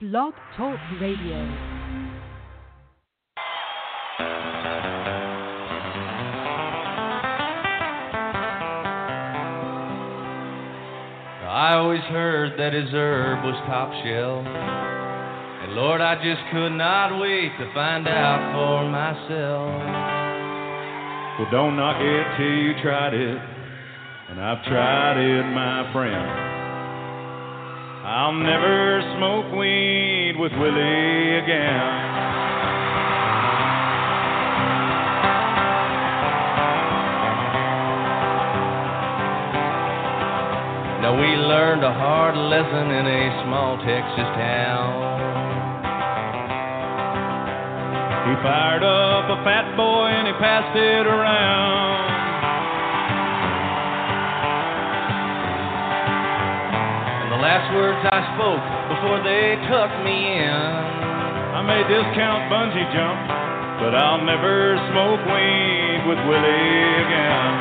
Blog Talk Radio. I always heard that his herb was top shelf. And Lord, I just could not wait to find out for myself. Well, don't knock it till you tried it. And I've tried it, my friend. I'll never smoke weed with Willie again. Now we learned a hard lesson in a small Texas town. He fired up a fat boy and he passed it around. Last words I spoke before they tucked me in. I may discount bungee jump, but I'll never smoke weed with Willie again.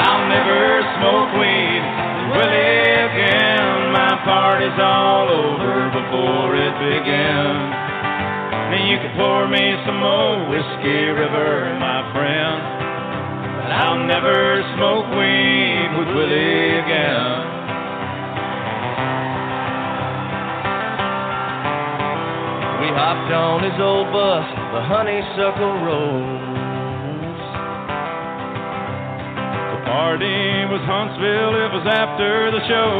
I'll never smoke weed with Willie again. My party's all over before it begins. Now you can pour me some more whiskey river, my friend. But I'll never smoke weed with Willie again. Hopped on his old bus, the honeysuckle rose. The party was Huntsville, it was after the show.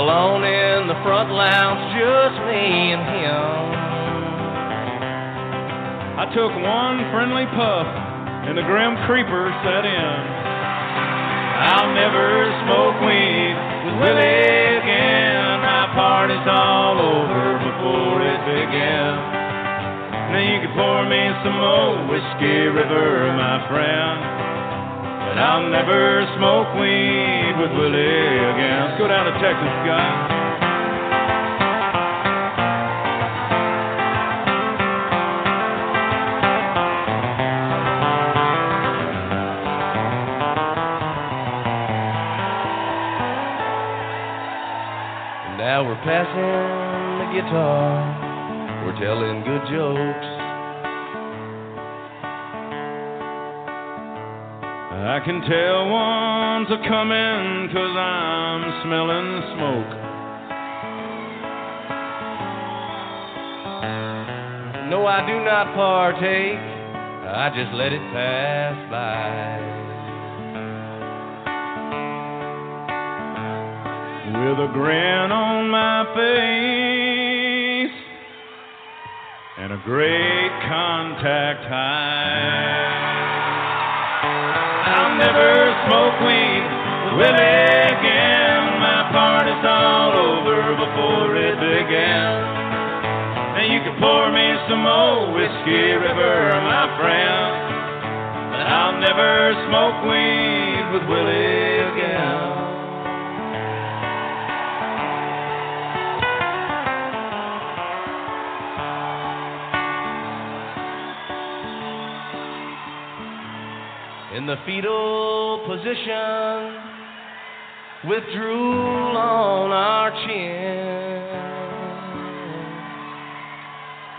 Alone in the front lounge, just me and him. I took one friendly puff, and the grim creeper set in. I'll never smoke Willie again. My party's all over before it begins. Now you can pour me some more whiskey river, my friend. But I'll never smoke weed with Willie again. Let's go down to Texas, guys. Passing the guitar, we're telling good jokes. I can tell one's a coming cause I'm smelling smoke. No, I do not partake, I just let it pass by. With a grin face and a great contact high. I'll never smoke weed with Willie again. My party's all over before it began. Now you can pour me some more whiskey river, my friend. But I'll never smoke weed with Willie In the fetal position, with drool on our chin.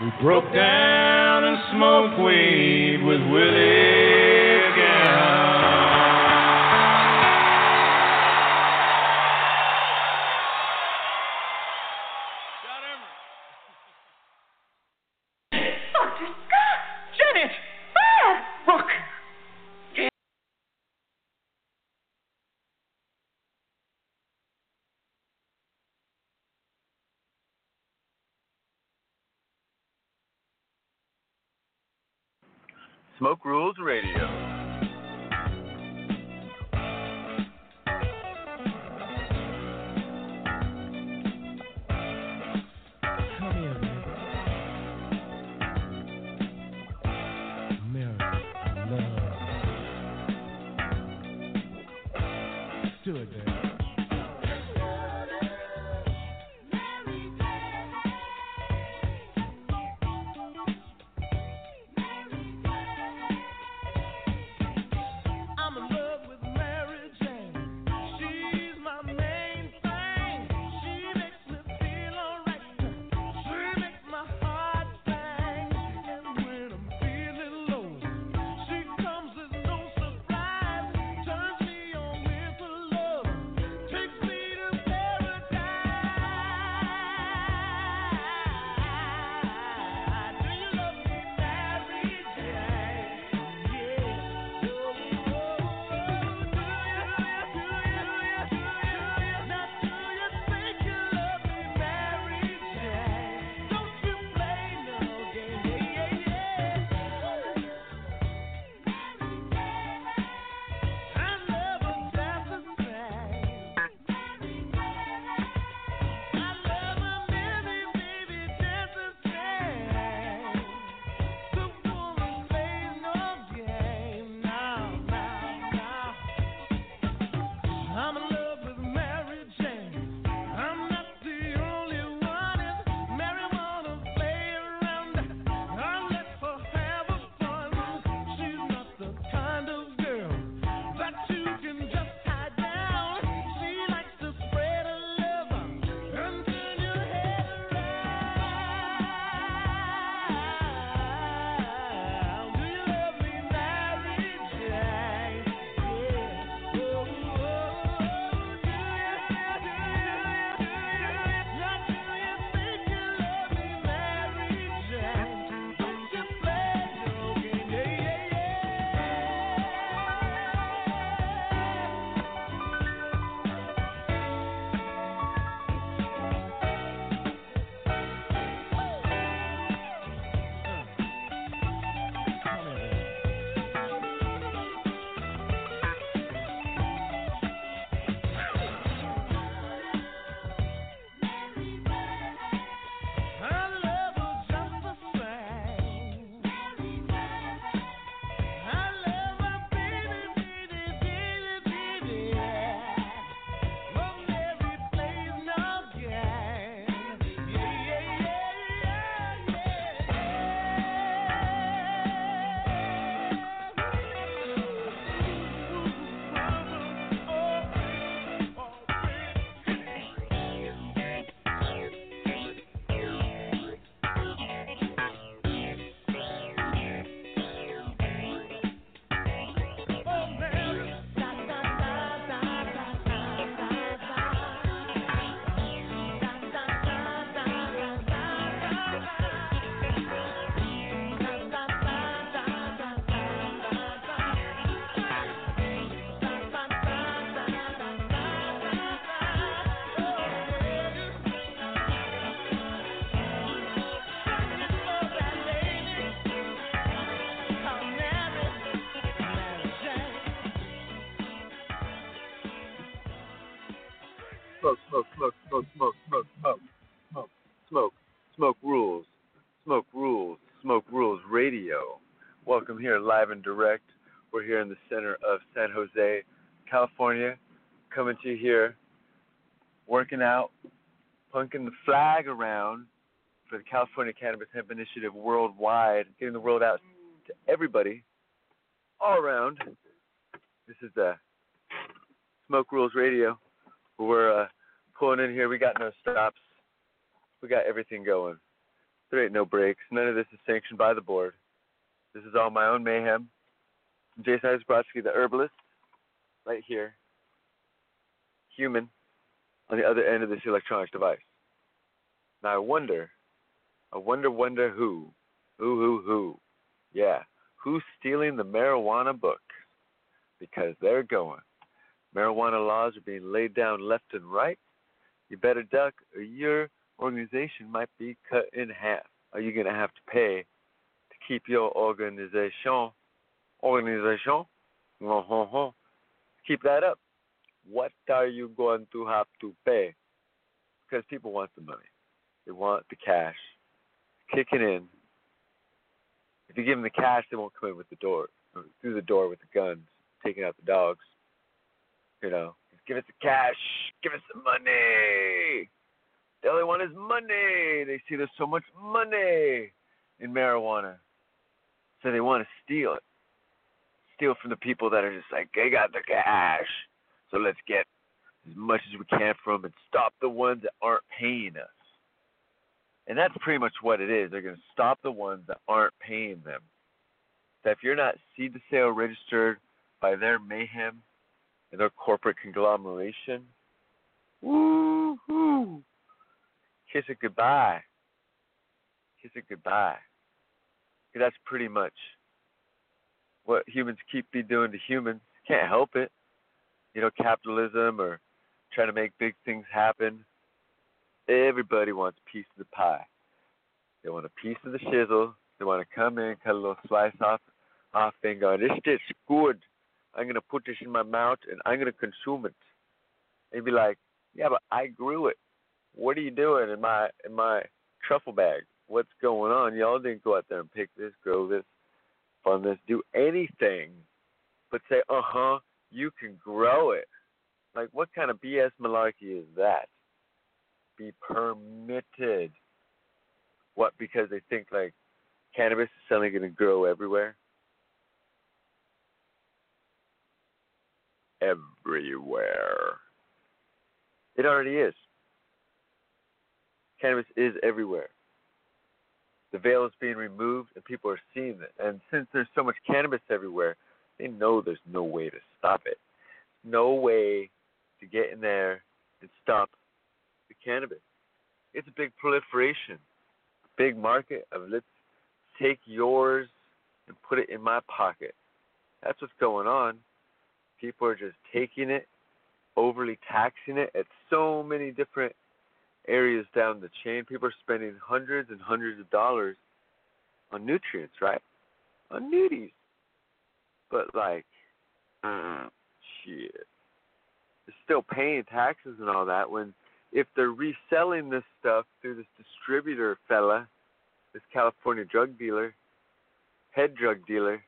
We broke down and smoked weed with Willie live and direct. We're here in the center of San Jose, California, coming to you here, working out, punking the flag around for the California Cannabis Hemp Initiative worldwide, getting the word out to everybody, all around. This is the Smoke Rules Radio. We're uh, pulling in here. We got no stops. We got everything going. There ain't no breaks. None of this is sanctioned by the board. This is all my own mayhem. I'm Jason the herbalist, right here. Human on the other end of this electronic device. Now I wonder, I wonder, wonder who, who, who, who, yeah, who's stealing the marijuana book? Because they're going. Marijuana laws are being laid down left and right. You better duck, or your organization might be cut in half. Are you going to have to pay keep your organization, organization, keep that up? What are you going to have to pay? Because people want the money. They want the cash. Kicking in. If you give them the cash, they won't come in with the door, through the door with the guns, taking out the dogs. You know, give us the cash, give us the money. The only one is money. They see there's so much money in marijuana, so they want to steal it. Steal from the people that are just like, they got the cash, so let's get as much as we can from them and stop the ones that aren't paying us. And that's pretty much what it is. They're going to stop the ones that aren't paying them. That if you're not seed to sale registered by their mayhem and their corporate conglomeration, woo hoo, kiss it goodbye. Kiss it goodbye. That's pretty much what humans keep be doing to humans. Can't help it. You know, capitalism or trying to make big things happen. Everybody wants a piece of the pie. They want a piece of the shizzle. They want to come in, cut a little slice off, off, and go, this shit's good. I'm gonna put this in my mouth and I'm gonna consume it. And be like, yeah, but I grew it. What are you doing in my in my truffle bag? What's going on? Y'all didn't go out there and pick this, grow this, fund this, do anything, but say, uh huh, you can grow it. Like, what kind of BS malarkey is that? Be permitted. What? Because they think like cannabis is suddenly going to grow everywhere. Everywhere. It already is. Cannabis is everywhere. The veil is being removed and people are seeing it. And since there's so much cannabis everywhere, they know there's no way to stop it. No way to get in there and stop the cannabis. It's a big proliferation, big market of let's take yours and put it in my pocket. That's what's going on. People are just taking it, overly taxing it at so many different areas down the chain. People are spending hundreds and hundreds of dollars on nutrients, right? On nudies. But like, shit. They're still paying taxes and all that when if they're reselling this stuff through this distributor fella, this California drug dealer, head drug dealer,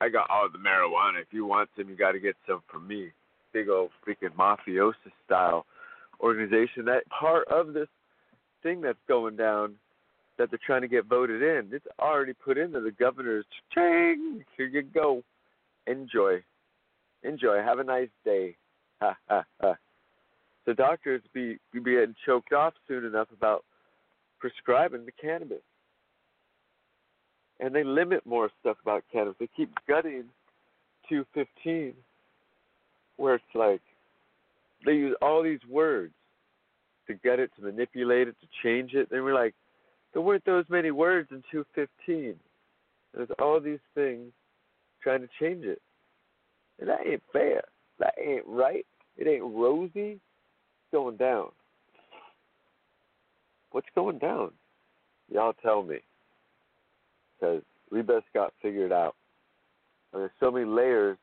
I got all the marijuana. If you want some, you got to get some from me. Big old freaking mafiosa style organization. That part of this thing that's going down that they're trying to get voted in, it's already put into the governor's ching. Here you go. Enjoy. Enjoy. Have a nice day. Ha ha ha. So doctors be be getting choked off soon enough about prescribing the cannabis. And they limit more stuff about cannabis. They keep gutting 215, where it's like they use all these words to get it, to manipulate it, to change it. They were like, there weren't those many words in 215. There's all these things trying to change it. And that ain't fair. That ain't right. It ain't rosy. It's going down. What's going down? Y'all tell me. Because we best got figured out. And there's so many layers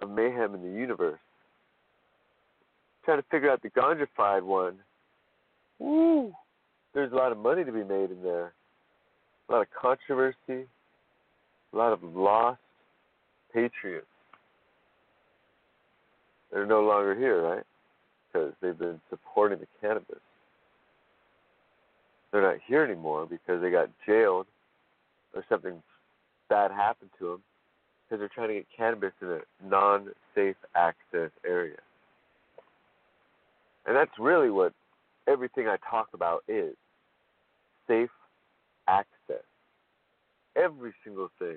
of mayhem in the universe. Trying to figure out the ganjafied one. Woo! There's a lot of money to be made in there. A lot of controversy. A lot of lost patriots. They're no longer here, right? Because they've been supporting the cannabis. They're not here anymore because they got jailed or something bad happened to them because they're trying to get cannabis in a non-safe access area. And that's really what everything I talk about is safe access. Every single thing.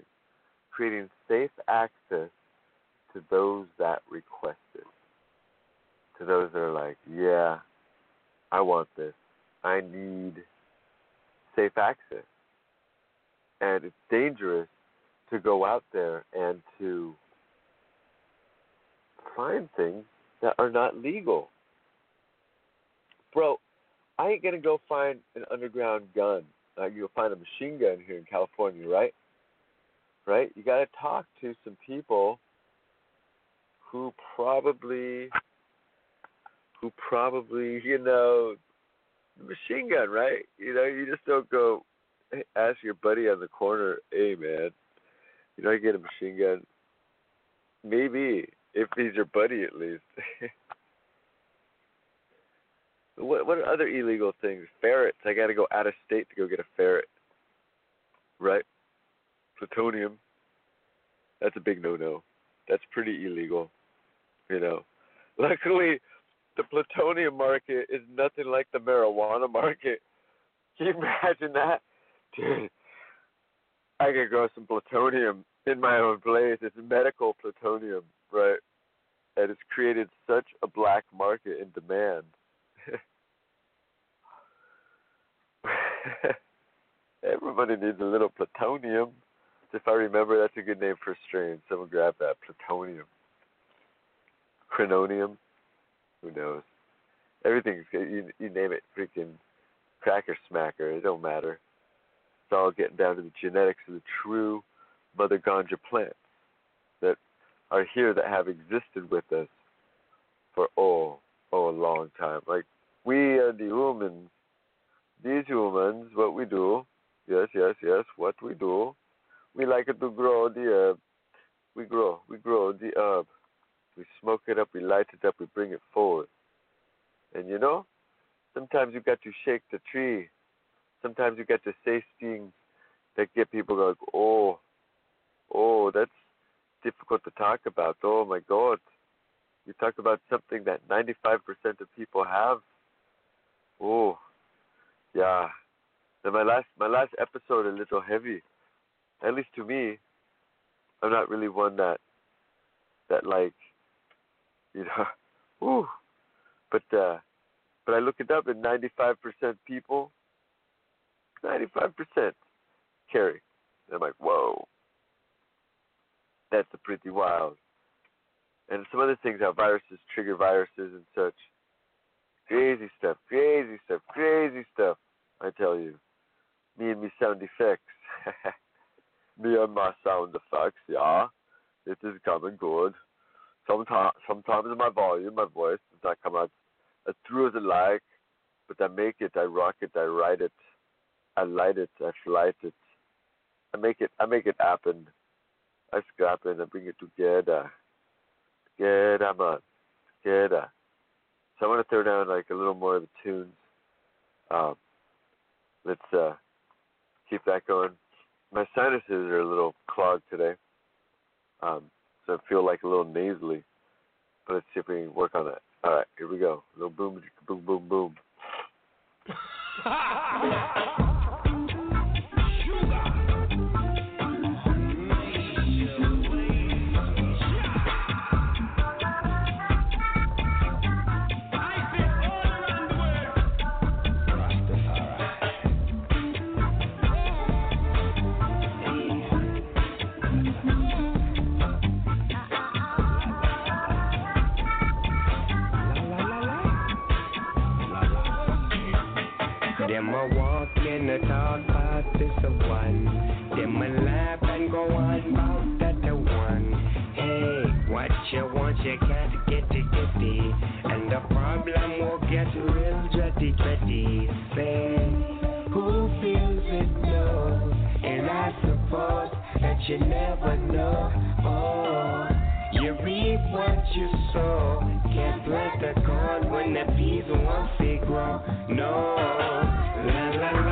Creating safe access to those that request it. To those that are like, yeah, I want this. I need safe access. And it's dangerous to go out there and to find things that are not legal. Bro, I ain't gonna go find an underground gun. Like you'll find a machine gun here in California, right? Right? You gotta talk to some people who probably who probably, you know, machine gun, right? You know, you just don't go ask your buddy on the corner, hey man, you know, I get a machine gun. Maybe if he's your buddy at least. what what are other illegal things? Ferrets. I got to go out of state to go get a ferret. Right? Plutonium. That's a big no-no. That's pretty illegal. You know. Luckily, the plutonium market is nothing like the marijuana market. Can you imagine that? Dude, I could grow some plutonium in my own place. It's medical plutonium, right? And it's created such a black market in demand. Everybody needs a little plutonium. If I remember, that's a good name for a strain. Someone grab that plutonium. Crinonium. Who knows? Everything's you, you name it, freaking cracker smacker. It don't matter. It's all getting down to the genetics of the true mother ganja plants that are here that have existed with us for oh oh a long time. Like we are the humans. These humans, what we do, yes, yes, yes, what we do, we like it to grow the herb. We grow, we grow the herb. We smoke it up, we light it up, we bring it forward. And you know, sometimes you got to shake the tree. Sometimes you got to say things that get people like, oh, oh, that's difficult to talk about. Oh my God. You talk about something that 95% of people have. Oh, yeah. Now my last my last episode a little heavy. At least to me, I'm not really one that that like, you know, ooh. But uh, but I look it up, and 95% people, 95% carry. And I'm like, whoa, that's a pretty wild. And some other things how viruses trigger viruses and such. Crazy stuff, crazy stuff, crazy stuff. I tell you, me and me sound effects. me and my sound effects, yeah. It is coming good. Sometimes, sometimes my volume, my voice does not come out as true as I like, but I make it, I rock it, I write it, I light it, I flight it. I make it, I make it happen. I scrap it, and I bring it together. Together, man. Together. So I want to throw down like a little more of the tunes. Um, let's uh, keep that going. My sinuses are a little clogged today, um, so I feel like a little nasally. But let's see if we can work on that. All right, here we go. A little boom, boom, boom, boom. Them a walk and a talk past this a one. Them a laugh and go on about that a one. Hey, what you want, you can't get it, get it. And the problem will get real dready, dready. Say, who feels it knows. And I suppose that you never know. Oh, you reap what you sow. Can't plant the corn when the peas won't grow. No. La la la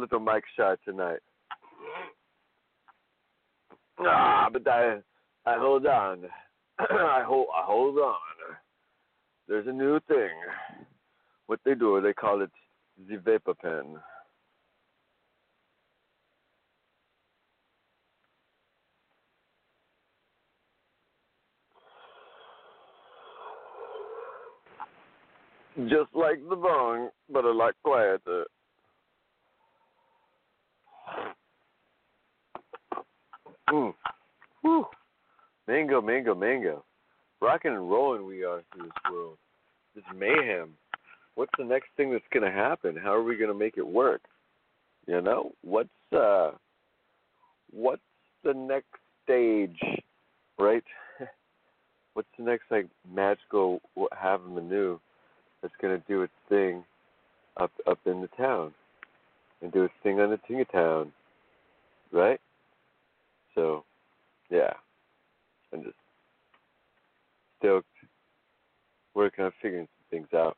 little, mic shot tonight. Ah, but I, I hold on. I hold, I hold on. There's a new thing. What they do, they call it the vapor pen. Just like the bong, but a lot quieter. Mm. Whew. Mango, mango, mango. Rocking and rolling we are through this world. This mayhem. What's the next thing that's gonna happen? How are we gonna make it work? You know? What's uh what's the next stage, right? what's the next like magical have menu that's gonna do its thing up up in the town and do its thing on the Tinga Town. Right? So yeah. I'm just stoked working on figuring some things out.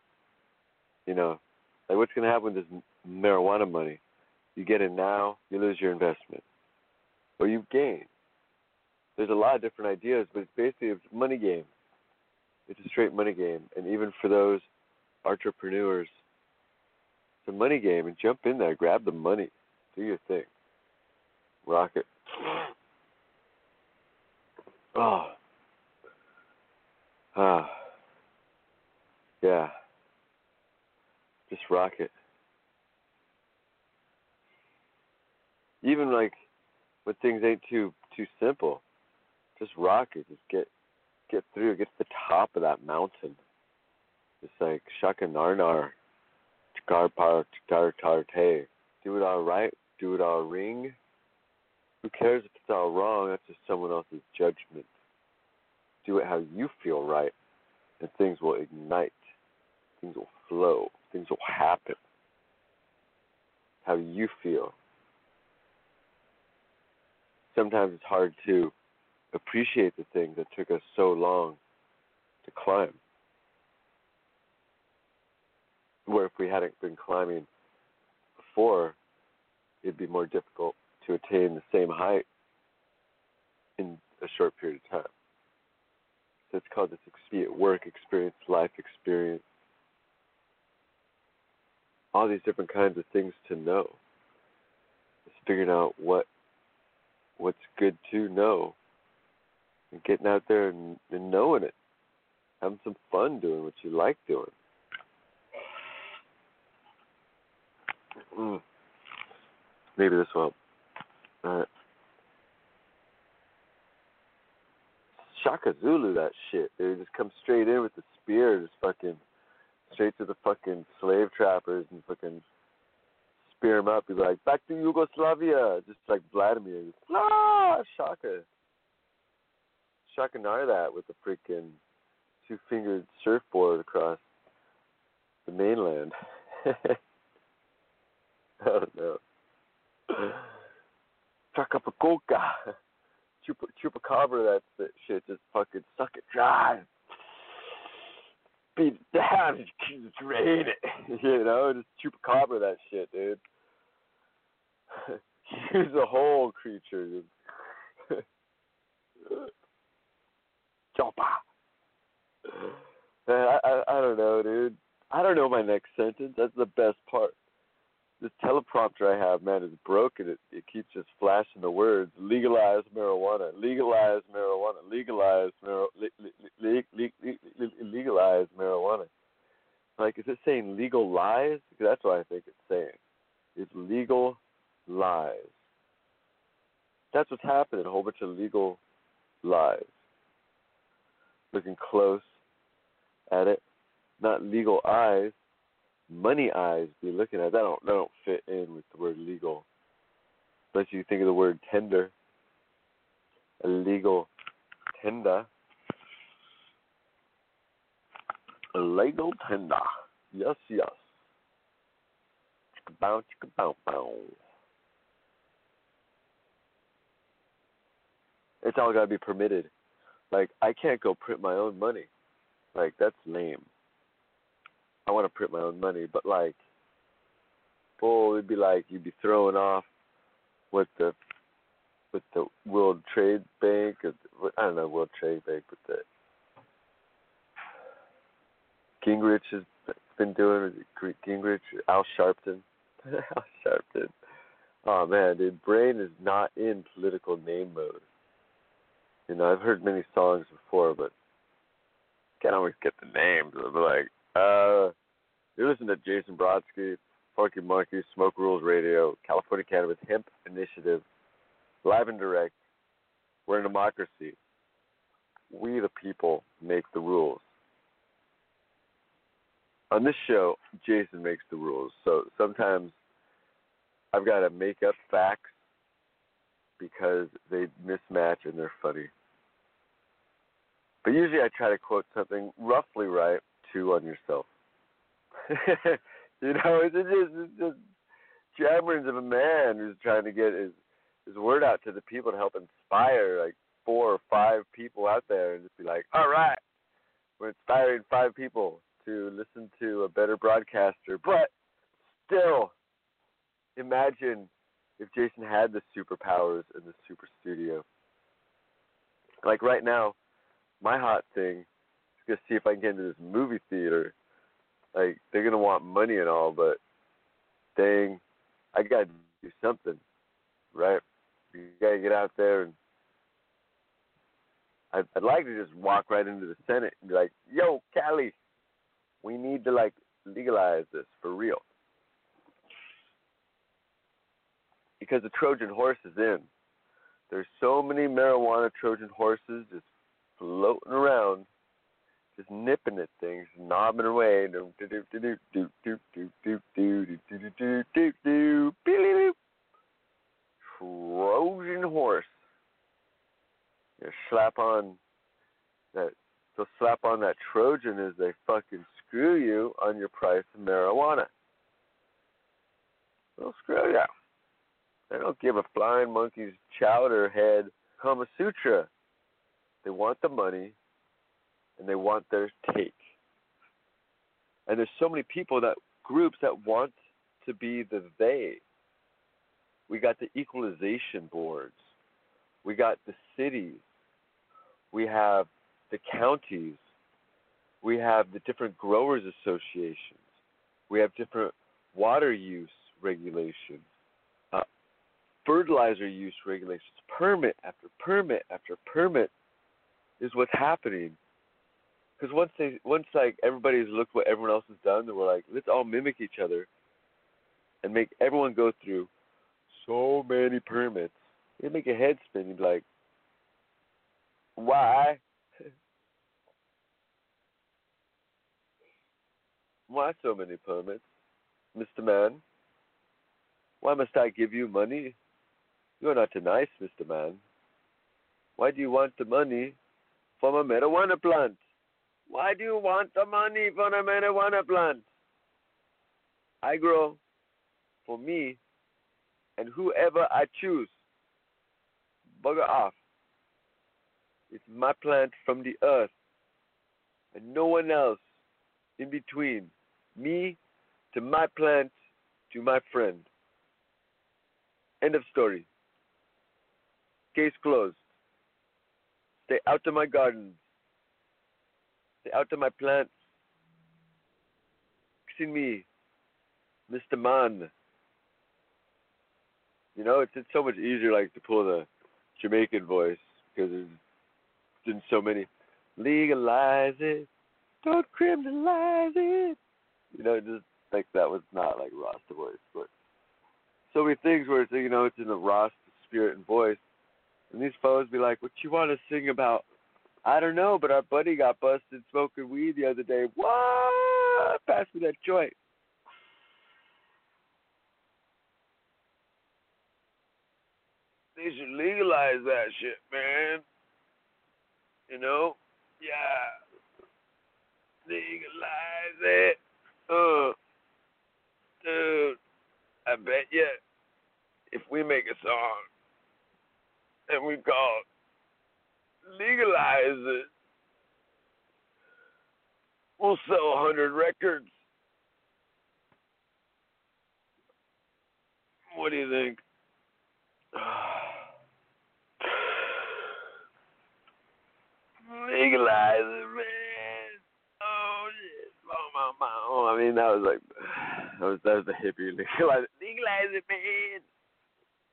You know, like what's gonna happen with this marijuana money? You get it now, you lose your investment. Or you gain. There's a lot of different ideas, but it's basically a money game. It's a straight money game. And even for those entrepreneurs, a money game and jump in there, grab the money, do your thing. Rock it. Oh. Ah. Yeah. Just rock it. Even like when things ain't too too simple, just rock it. Just get get through. Get to the top of that mountain. Just like shaka narnar, chakar par chakar tarte. Do it all right. Do it all ring. Who cares if it's all wrong? That's just someone else's judgment. Do it how you feel right, and things will ignite. Things will flow. Things will happen. How you feel. Sometimes it's hard to appreciate the things that took us so long to climb. Where if we hadn't been climbing before, it'd be more difficult to attain the same height in a short period of time. So it's called this work experience, life experience, all these different kinds of things to know. It's figuring out what what's good to know and getting out there and, and knowing it. Having some fun doing what you like doing. Mm. Maybe this will. Shaka Zulu that shit, dude. Just come straight in with the spear, just fucking straight to the fucking slave trappers and fucking spear them up. Be like, back to Yugoslavia, just like Vladimir. Ah, Shaka. Shaka Nar that with the freaking two fingered surfboard across the mainland. I don't know. Chacapacoca. Chupa chupacabra that shit just fucking suck it dry. Beat it down and just drain it. You know, just chupacabra that shit, dude. Use a whole creature. Chopa. Ah. Man, I, I I don't know, dude. I don't know my next sentence. That's the best part this teleprompter I have, man, is broken. It it keeps just flashing the words: legalize marijuana, legalize marijuana, legalize mar- le- le- le- le- legalize marijuana. Like, is it saying legal lies? Because that's what I think it's saying. It's legal lies. That's what's happening. A whole bunch of legal lies. Looking close at it, not legal eyes money eyes be looking at. That don't that don't fit in with the word legal. Unless you think of the word tender. A legal tender. A legal tender. Yes, yes. It's all gotta be permitted. Like I can't go print my own money. Like that's lame. I want to print my own money, but like, oh, it'd be like you'd be throwing off with the with the World Trade Bank, or I don't know World Trade Bank, but the Gingrich has been doing Gingrich, Al Sharpton, Al Sharpton. Oh man, dude, brain is not in political name mode. You know, I've heard many songs before, but can't always get the names. Be like, uh, you're listening to Jason Brodsky, Funky Monkey, Smoke Rules Radio, California Cannabis Hemp Initiative, live and direct. We're a democracy. We, the people, make the rules. On this show, Jason makes the rules. So sometimes I've got to make up facts because they mismatch and they're funny. But usually I try to quote something roughly right two on yourself. you know, it's just, it's just jammerings of a man who's trying to get his his word out to the people to help inspire like four or five people out there and just be like, all right, we're inspiring five people to listen to a better broadcaster. But still, imagine if Jason had the superpowers in the super studio. Like right now, my hot thing gonna see if I can get into this movie theater. Like they're gonna want money and all, but dang, I gotta do something, right? You gotta get out there and I'd, I'd like to just walk right into the Senate and be like, "Yo, Cali, we need to like legalize this for real." Because the Trojan horse is in. There's so many marijuana Trojan horses just floating around, just nipping at things, knobbing away. Trojan horse. You slap on that they'll slap on that Trojan as they fucking screw you on your price of marijuana. They'll screw you. They don't give a flying monkey's chowder head Kama Sutra. They want the money and they want their take. And there's so many people that groups that want to be the they. We got the equalization boards. We got the cities. We have the counties. We have the different growers associations. We have different water use regulations, uh, fertilizer use regulations, permit after permit after permit is what's happening. Because once they, once like everybody's looked what everyone else has done, then we're like, let's all mimic each other and make everyone go through so many permits. You make your head spin. You'd be like, why? Why so many permits, Mr. Man? Why must I give you money? You are not nice, Mr. Man. Why do you want the money from a marijuana plant? Why do you want the money from a marijuana plant? I grow for me and whoever I choose. Bugger off. It's my plant from the earth and no one else in between. Me to my plant to my friend. End of story. Case closed. Stay out of my gardens. Out of my plants. Fixing me, Mr. Man. You know, it's, it's so much easier like to pull the Jamaican voice because there's been so many. Legalize it, don't criminalize it. You know, just like that was not like Rasta voice, but so many things where it's you know it's in the Rasta spirit and voice, and these fellas be like, "What you want to sing about?" I don't know, but our buddy got busted smoking weed the other day. What? Pass me that joint. They should legalize that shit, man. You know? Yeah. Legalize it. Uh, dude, I bet you if we make a song and we call it legalize it, we'll sell a hundred records. What do you think? Legalize it, man. Oh shit. Oh, my, my, oh, I mean, that was like, that was that was the hippie legalize it, legalize it, man.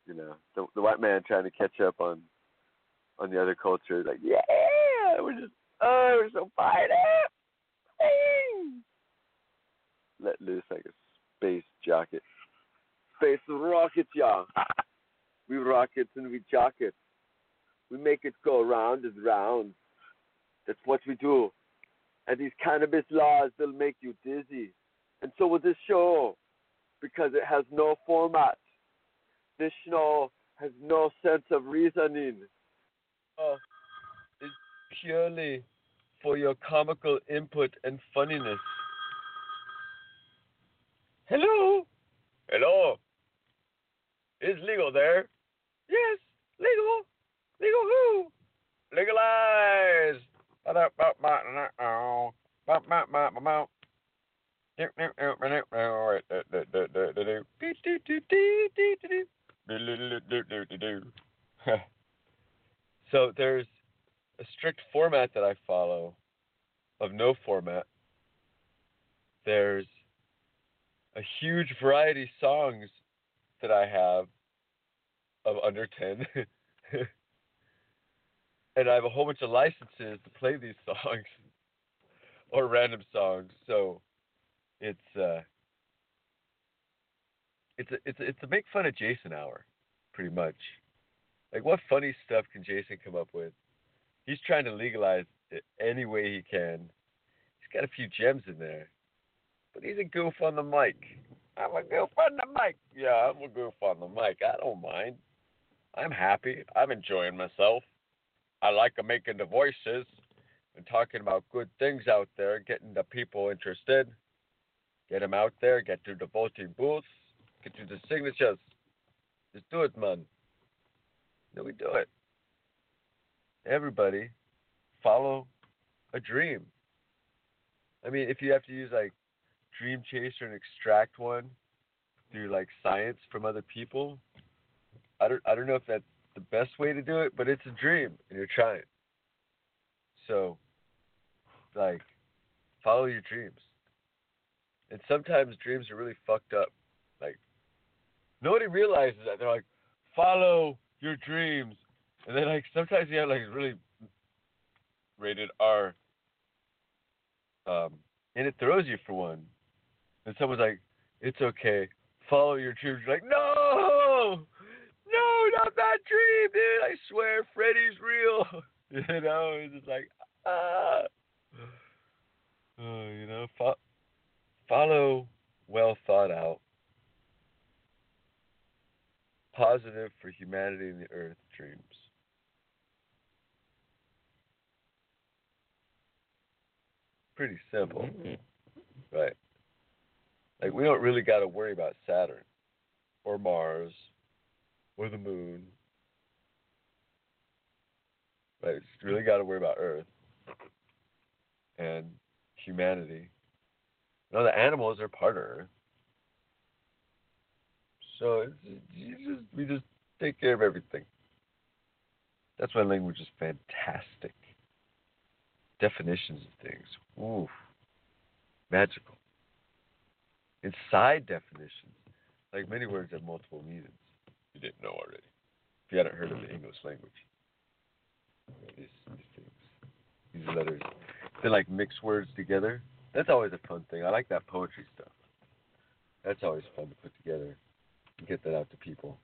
You know, the the white man trying to catch up on on the other culture, like, yeah, we're just, oh, we're so fired up. Let loose like a space jacket. Space rockets, y'all. We rockets and we jackets. We make it go round and round. That's what we do. And these cannabis laws, they'll make you dizzy. And so will this show, because it has no format. This show has no sense of reasoning. Uh, it's purely for your comical input and funniness. Hello? Hello? Is legal there? Yes, legal. Legal who? Legalize. So there's a strict format that I follow of no format. There's a huge variety of songs that I have of under 10. and I have a whole bunch of licenses to play these songs or random songs. So it's uh it's a it's a, it's a make fun of Jason hour, pretty much. Like what funny stuff can Jason come up with? He's trying to legalize it any way he can. He's got a few gems in there, but he's a goof on the mic. I'm a goof on the mic. Yeah, I'm a goof on the mic. I don't mind. I'm happy. I'm enjoying myself. I like making the voices. And talking about good things out there, getting the people interested. Get them out there, get to the voting booths, get to the signatures. Just do it, man. Then we do it. Everybody follow a dream. I mean, if you have to use like Dream Chaser and extract one through like science from other people, I don't I don't know if that's the best way to do it, but it's a dream and you're trying. So, like, follow your dreams. And sometimes dreams are really fucked up. Like, nobody realizes that. They're like, follow your dreams. And then, like, sometimes you have, like, really rated R. Um, and it throws you for one. And someone's like, it's okay. Follow your dreams. You're like, no! No, not that dream, dude. I swear Freddy's real. You know, it's just like, ah. Oh, you know, fo- follow well thought out, positive for humanity and the earth dreams. Pretty simple, mm-hmm. right? Like, we don't really got to worry about Saturn or Mars or the moon. Right? It's really got to worry about Earth and humanity. No, the animals are part of Earth. So just, we just take care of everything. That's why language is fantastic. Definitions of things, ooh, magical. Inside definitions, like many words have multiple meanings. You didn't know already. If you hadn't heard of the English language, these, these things, these letters, they like mix words together. That's always a fun thing. I like that poetry stuff. That's always fun to put together get that out to people.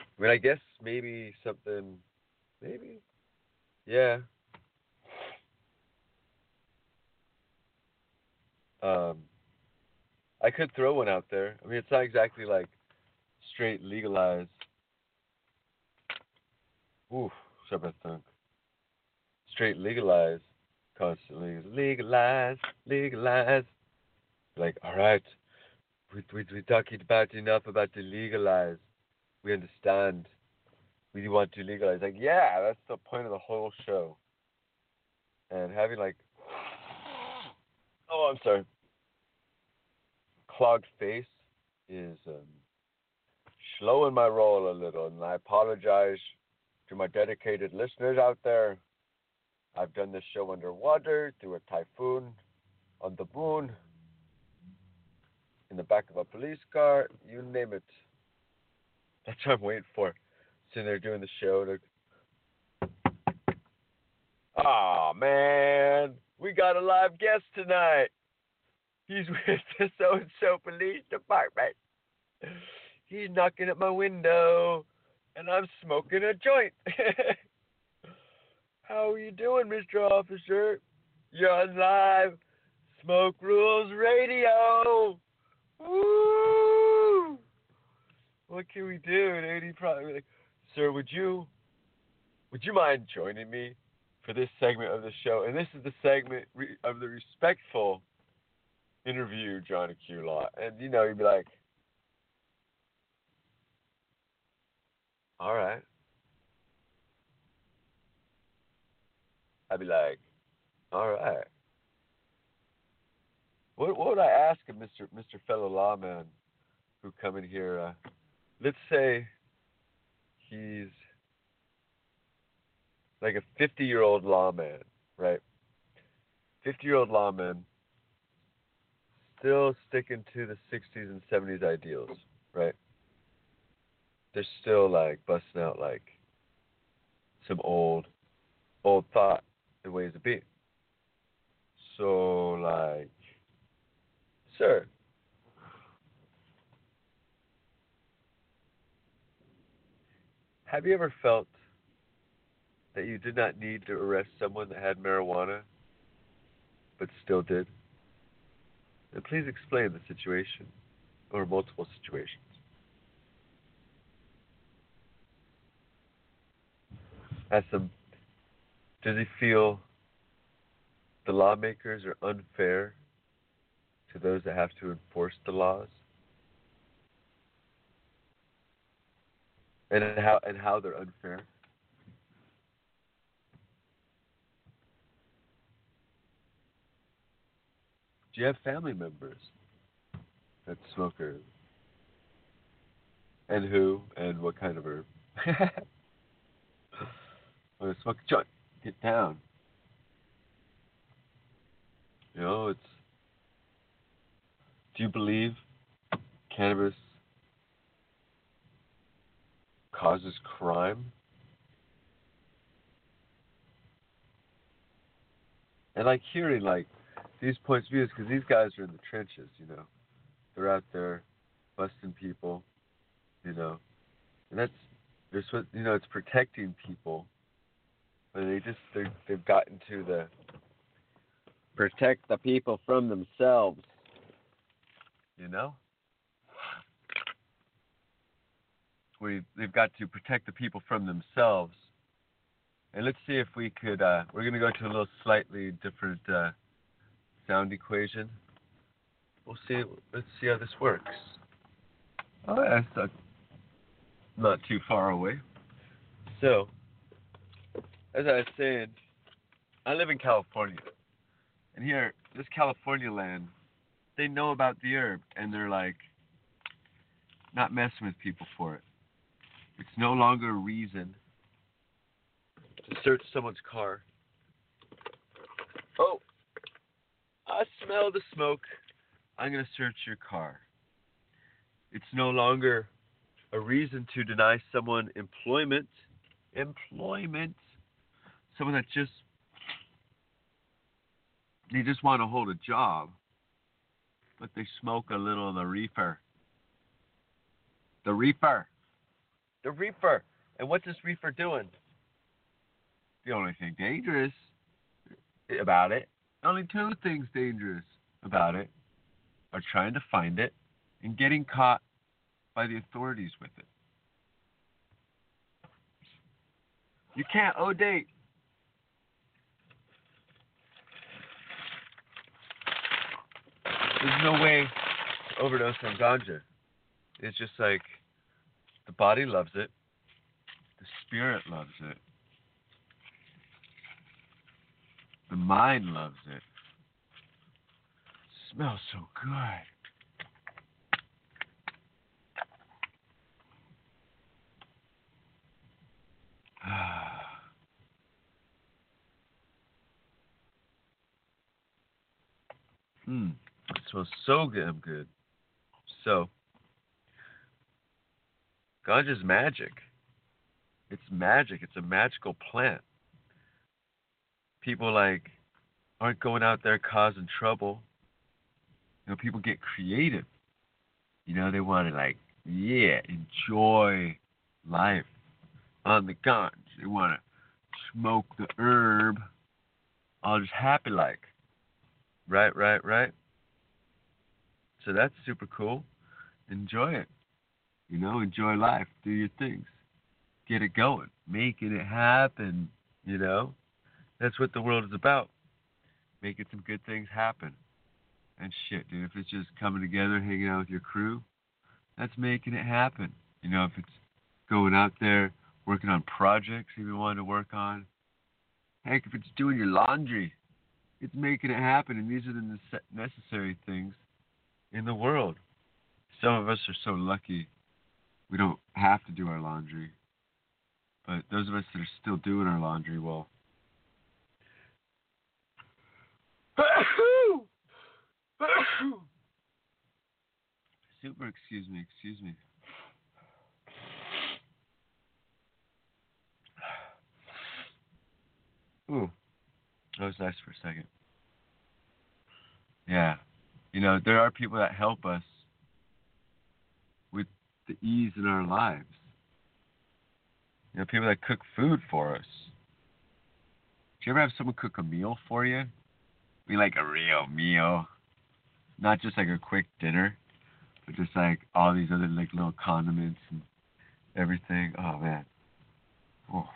I mean, I guess maybe something, maybe, yeah. Um, I could throw one out there. I mean, it's not exactly like straight legalized. Oof, Shabbathunk. Straight legalized constantly. Legalize, legalize. Like, all right, we, we, we about enough about the legalize. We understand. We want to legalize. Like, yeah, that's the point of the whole show. And having like, oh, I'm sorry, clogged face is um, slowing my roll a little, and I apologize to my dedicated listeners out there. I've done this show underwater, through a typhoon, on the moon, in the back of a police car, you name it. That's what I'm waiting for. Sitting there doing the show. To... Oh man, we got a live guest tonight. He's with the so and so police department. He's knocking at my window, and I'm smoking a joint. How are you doing, Mr. Officer? You're on live Smoke Rules Radio. What can we do? And Eddie probably like, sir, would you would you mind joining me for this segment of the show? And this is the segment of the respectful interview, Johnny Q. Law. And you know, he'd be like, all right. I'd be like, all right. What, what would I ask of Mr. Mr. Fellow Lawman who come in here? Uh, let's say he's like a 50 year old lawman, right? 50 year old lawman still sticking to the 60s and 70s ideals, right? They're still like busting out like some old, old thought and ways of being. So, like, sir, have you ever felt that you did not need to arrest someone that had marijuana, but still did? And please explain the situation or multiple situations. Ask them, does he feel the lawmakers are unfair to those that have to enforce the laws? And how and how they're unfair? Do you have family members that smoke? And who and what kind of herb? Smoke a joint? Get down. You know, it's. Do you believe cannabis causes crime? And like hearing like these points of views because these guys are in the trenches, you know. They're out there busting people, you know. And that's there's what you know, it's protecting people. But they just they they've gotten to the protect the people from themselves. You know? We they've got to protect the people from themselves. And let's see if we could uh, we're gonna go to a little slightly different uh, sound equation. We'll see let's see how this works. Oh that's not, not too far away. So as I saying, I live in California. And here, this California land, they know about the herb and they're like not messing with people for it. It's no longer a reason to search someone's car. Oh, I smell the smoke. I'm going to search your car. It's no longer a reason to deny someone employment. Employment. Someone that just they just want to hold a job, but they smoke a little of the reefer. The reefer. The reefer. And what's this reefer doing? The only thing dangerous about it, only two things dangerous about it, are trying to find it and getting caught by the authorities with it. You can't oh, owe date. There's no way to overdose on ganja. It's just like the body loves it, the spirit loves it, the mind loves it. smells so good. Hmm. It smells so damn good. So, ganja's magic. It's magic. It's a magical plant. People like aren't going out there causing trouble. You know, people get creative. You know, they want to like, yeah, enjoy life on the ganja. They want to smoke the herb, all just happy like. Right, right, right. So that's super cool. Enjoy it. You know, enjoy life. Do your things. Get it going. Making it happen. You know, that's what the world is about. Making some good things happen. And shit, dude, if it's just coming together, hanging out with your crew, that's making it happen. You know, if it's going out there, working on projects you've want to work on. Heck, if it's doing your laundry, it's making it happen. And these are the necessary things in the world. Some of us are so lucky we don't have to do our laundry. But those of us that are still doing our laundry, well, super, excuse me, excuse me. Ooh, that was nice for a second. Yeah. You know, there are people that help us with the ease in our lives. You know, people that cook food for us. Do you ever have someone cook a meal for you? I mean, like a real meal, not just like a quick dinner, but just like all these other like little condiments and everything. Oh man, oh,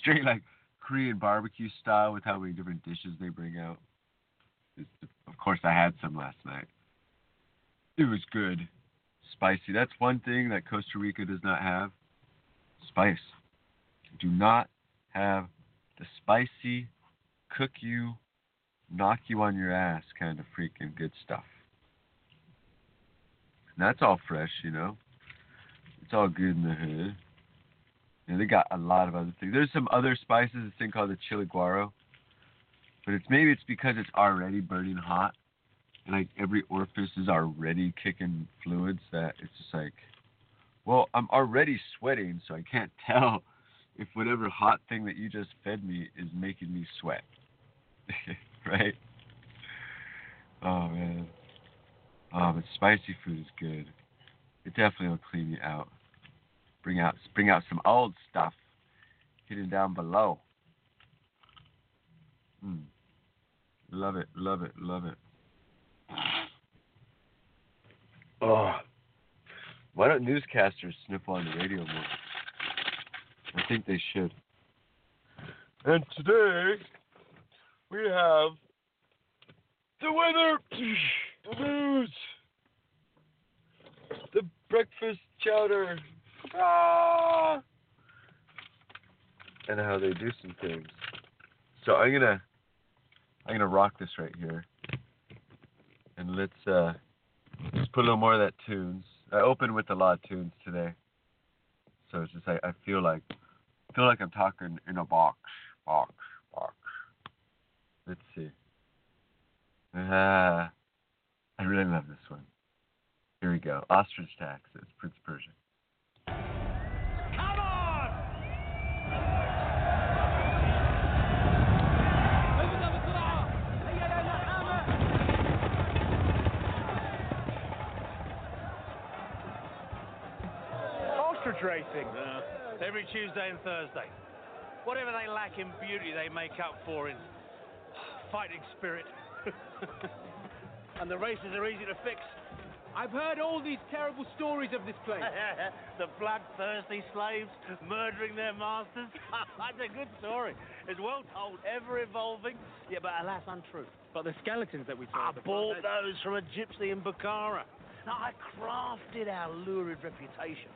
straight like Korean barbecue style with how many different dishes they bring out. Of course, I had some last night. It was good, spicy. That's one thing that Costa Rica does not have: spice. Do not have the spicy, cook you, knock you on your ass kind of freaking good stuff. And that's all fresh, you know. It's all good in the hood. And they got a lot of other things. There's some other spices, this thing called the chili guaro. But it's maybe it's because it's already burning hot. And like every orifice is already kicking fluids that it's just like well, I'm already sweating, so I can't tell if whatever hot thing that you just fed me is making me sweat. right? Oh man. Oh, but spicy food is good. It definitely will clean you out. Bring out bring out some old stuff hidden down below. Mm. Love it, love it, love it. Oh. Why don't newscasters sniff on the radio more? I think they should. And today we have the weather, the news, the breakfast chowder, ah! and how they do some things. So I'm gonna I'm gonna rock this right here, and let's uh just put a little more of that tunes. I opened with a lot of tunes today, so it's just like I feel like feel like I'm talking in a box, box, box. Let's see. Ah, I really love this one. Here we go. Ostrich taxes, Prince Persia. Racing. Every Tuesday and Thursday. Whatever they lack in beauty, they make up for in fighting spirit. and the races are easy to fix. I've heard all these terrible stories of this place. the bloodthirsty slaves murdering their masters. That's a good story. It's well told, ever evolving, yeah, but alas untrue. But the skeletons that we saw. I bought those from a gypsy in Bukhara. Now, I crafted our lurid reputation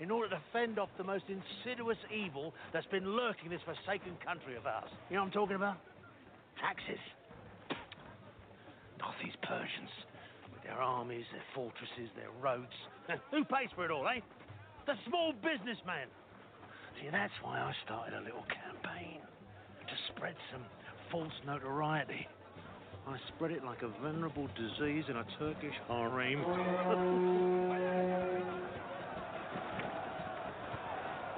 in order to fend off the most insidious evil that's been lurking in this forsaken country of ours. You know what I'm talking about? Taxes. Not these Persians, with their armies, their fortresses, their roads. Who pays for it all, eh? The small businessman. See, that's why I started a little campaign to spread some false notoriety. I spread it like a venerable disease in a Turkish harem.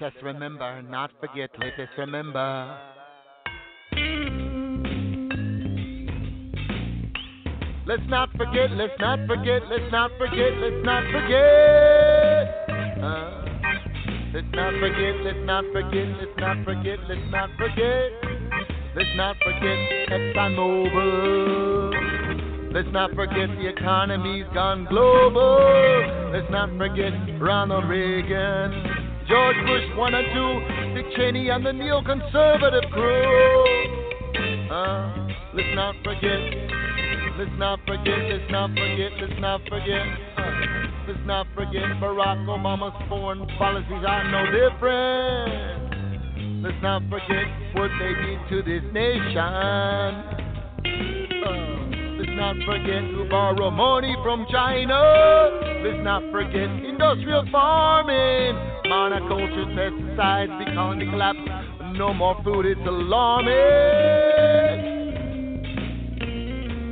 Let us remember, not forget, let us remember. Let's not forget, let's not forget, let's not forget, let's not forget. Uh, let's not forget, let's not forget, let's not forget, let's not forget. Let's not forget ExxonMobil. Let's not forget the economy's gone global. Let's not forget Ronald Reagan, George Bush one and two, Dick Cheney and the neoconservative crew. Uh, let's not forget. Let's not forget. Let's not forget. Let's not forget. Uh, let's not forget Barack Obama's foreign policies are no different. Let's not forget what they did to this nation. Uh, let's not forget to borrow money from China. Let's not forget industrial farming. Monoculture pesticides become the collapse. No more food, it's alarming.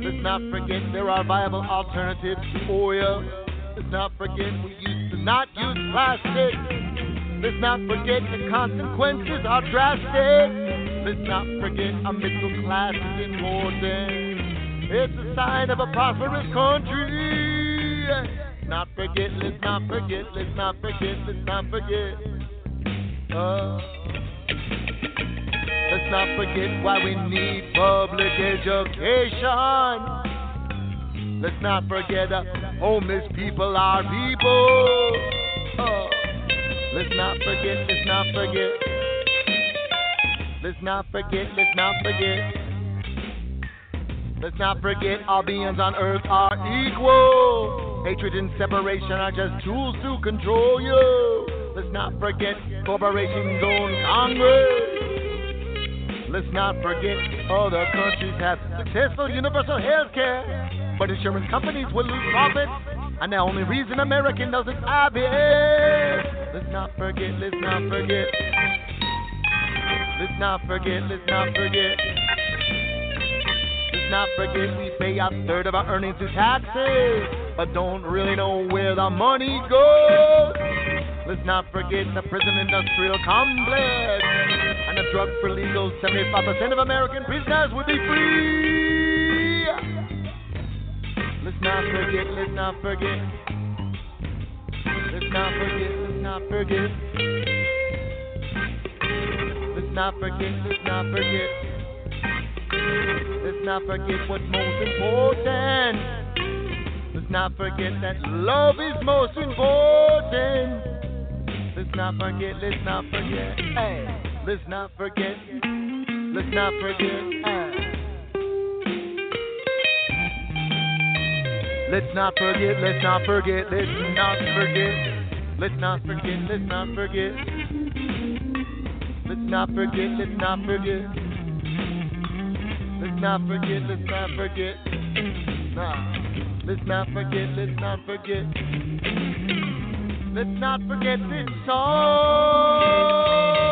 Let's not forget there are viable alternatives to oil. Let's not forget we used to not use plastic. Let's not forget the consequences are drastic. Let's not forget our middle class is in important. It's a sign of a prosperous country. Not forget, let's not forget, let's not forget, let's not forget. Uh, let's not forget why we need public education. Let's not forget uh, homeless people are people. Uh, Let's not forget, let's not forget. Let's not forget, let's not forget. Let's not forget our beings on earth are equal. Hatred and separation are just tools to control you. Let's not forget corporations own Congress. Let's not forget other countries have successful universal health care, but insurance companies will lose profits, and the only reason American doesn't it. Let's not forget, let's not forget. Let's not forget, let's not forget. Not forget we pay a third of our earnings to taxes, but don't really know where the money goes. Let's not forget the prison industrial complex and the drug for legal. 75% of American prisoners would be free. Let's not forget, let's not forget. Let's not forget, let's not forget. Let's not forget, let's not forget. Let's not forget what's most important. Let's not forget that love is most important. Let's not forget, let's not forget. Hey, let's not forget. Let's not forget. Hey. Let's not forget, let's not forget, let's not forget. Let's not forget, let's not forget. Let's not forget, let's not forget. Let's not forget, let's not forget. Nah. Let's not forget, let's not forget. Let's not forget this song.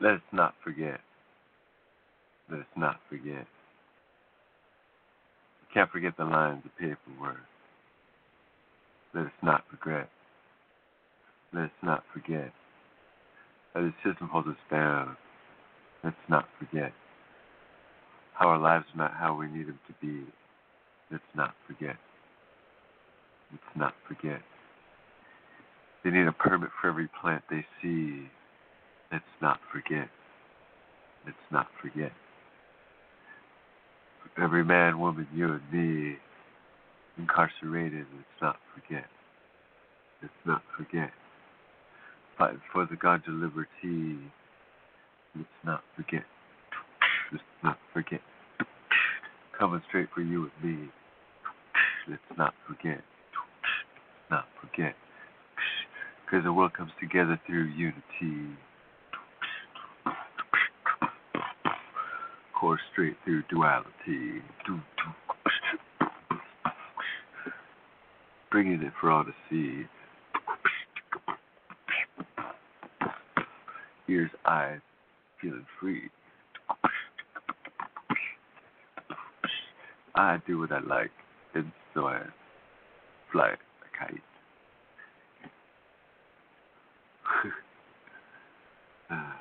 Let us not forget. Let us not forget. We can't forget the lines of paper words. Let us not regret. Let us not forget. That the system holds us down. Let's not forget. How our lives are not how we need them to be. Let's not forget. Let's not forget. They need a permit for every plant they see. Let's not forget. Let's not forget. Every man, woman, you and me, incarcerated, let's not forget. Let's not forget. Fighting for the God of liberty. Let's not forget. Let's not forget. Coming straight for you and me. Let's not forget. Not forget. Because the world comes together through unity. Course straight through duality. Bringing it for all to see. Ears, eyes, feeling free. I do what I like, and so I fly a kite. Ah.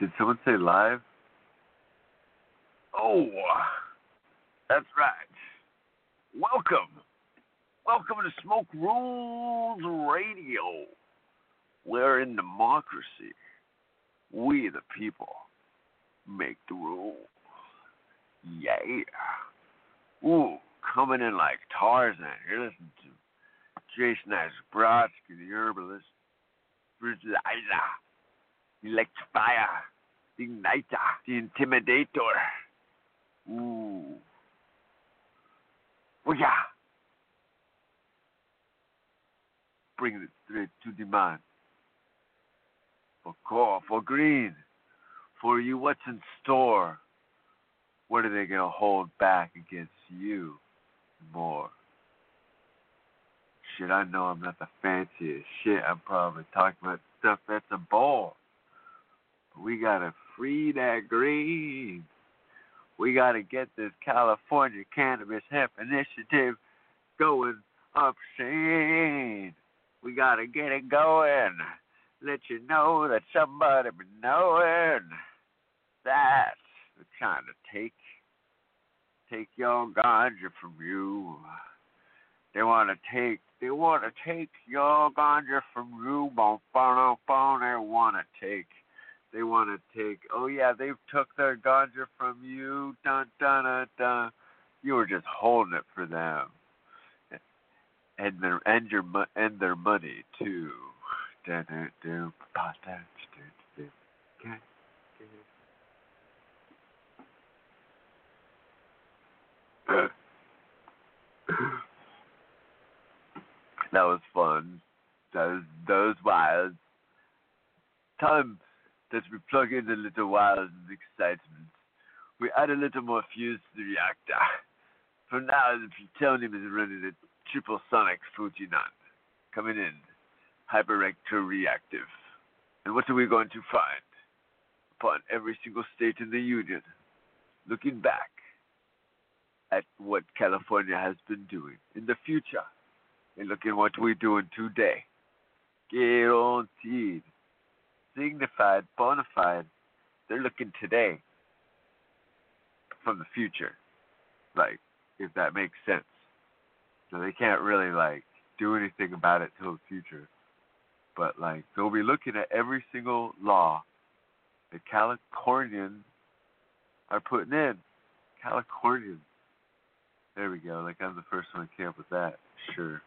Did someone say live? Oh, that's right. Welcome, welcome to Smoke Rules Radio. We're in democracy, we the people make the rules. Yeah. Ooh, coming in like Tarzan. You're listening to Jason Brodsky, the herbalist, Visualizer, Electrifier, the Igniter, the Intimidator. Ooh. Oh yeah. Bring it straight to demand. For core, for green, for you, what's in store? What are they going to hold back against you more? Shit, I know I'm not the fanciest shit. I'm probably talking about stuff that's a ball. We got to free that green. We got to get this California Cannabis Hemp Initiative going up sane. We got to get it going. Let you know that somebody been knowing that they're trying to take take your ganja from you. They want to take they want to take your ganja from you. Bon, bon, bon, they want to take they want to take. Oh yeah, they've took their ganja from you. Dun dun dun dun. You were just holding it for them, and their and your and their money too. Dun dun dun. dun, dun, dun. That was fun. Those those wires. Time that we plug in a little and excitement. We add a little more fuse to the reactor. For now, the plutonium is running at triple sonic Fujinon. Coming in, hyperreactor reactive. And what are we going to find? Upon every single state in the Union, looking back at what California has been doing in the future, and look at what we're doing today. Guaranteed signified, bona fide, they're looking today from the future. Like, if that makes sense. So they can't really like do anything about it till the future. But like they'll be looking at every single law that Californians are putting in. Californians. There we go. Like I'm the first one to came up with that. Sure.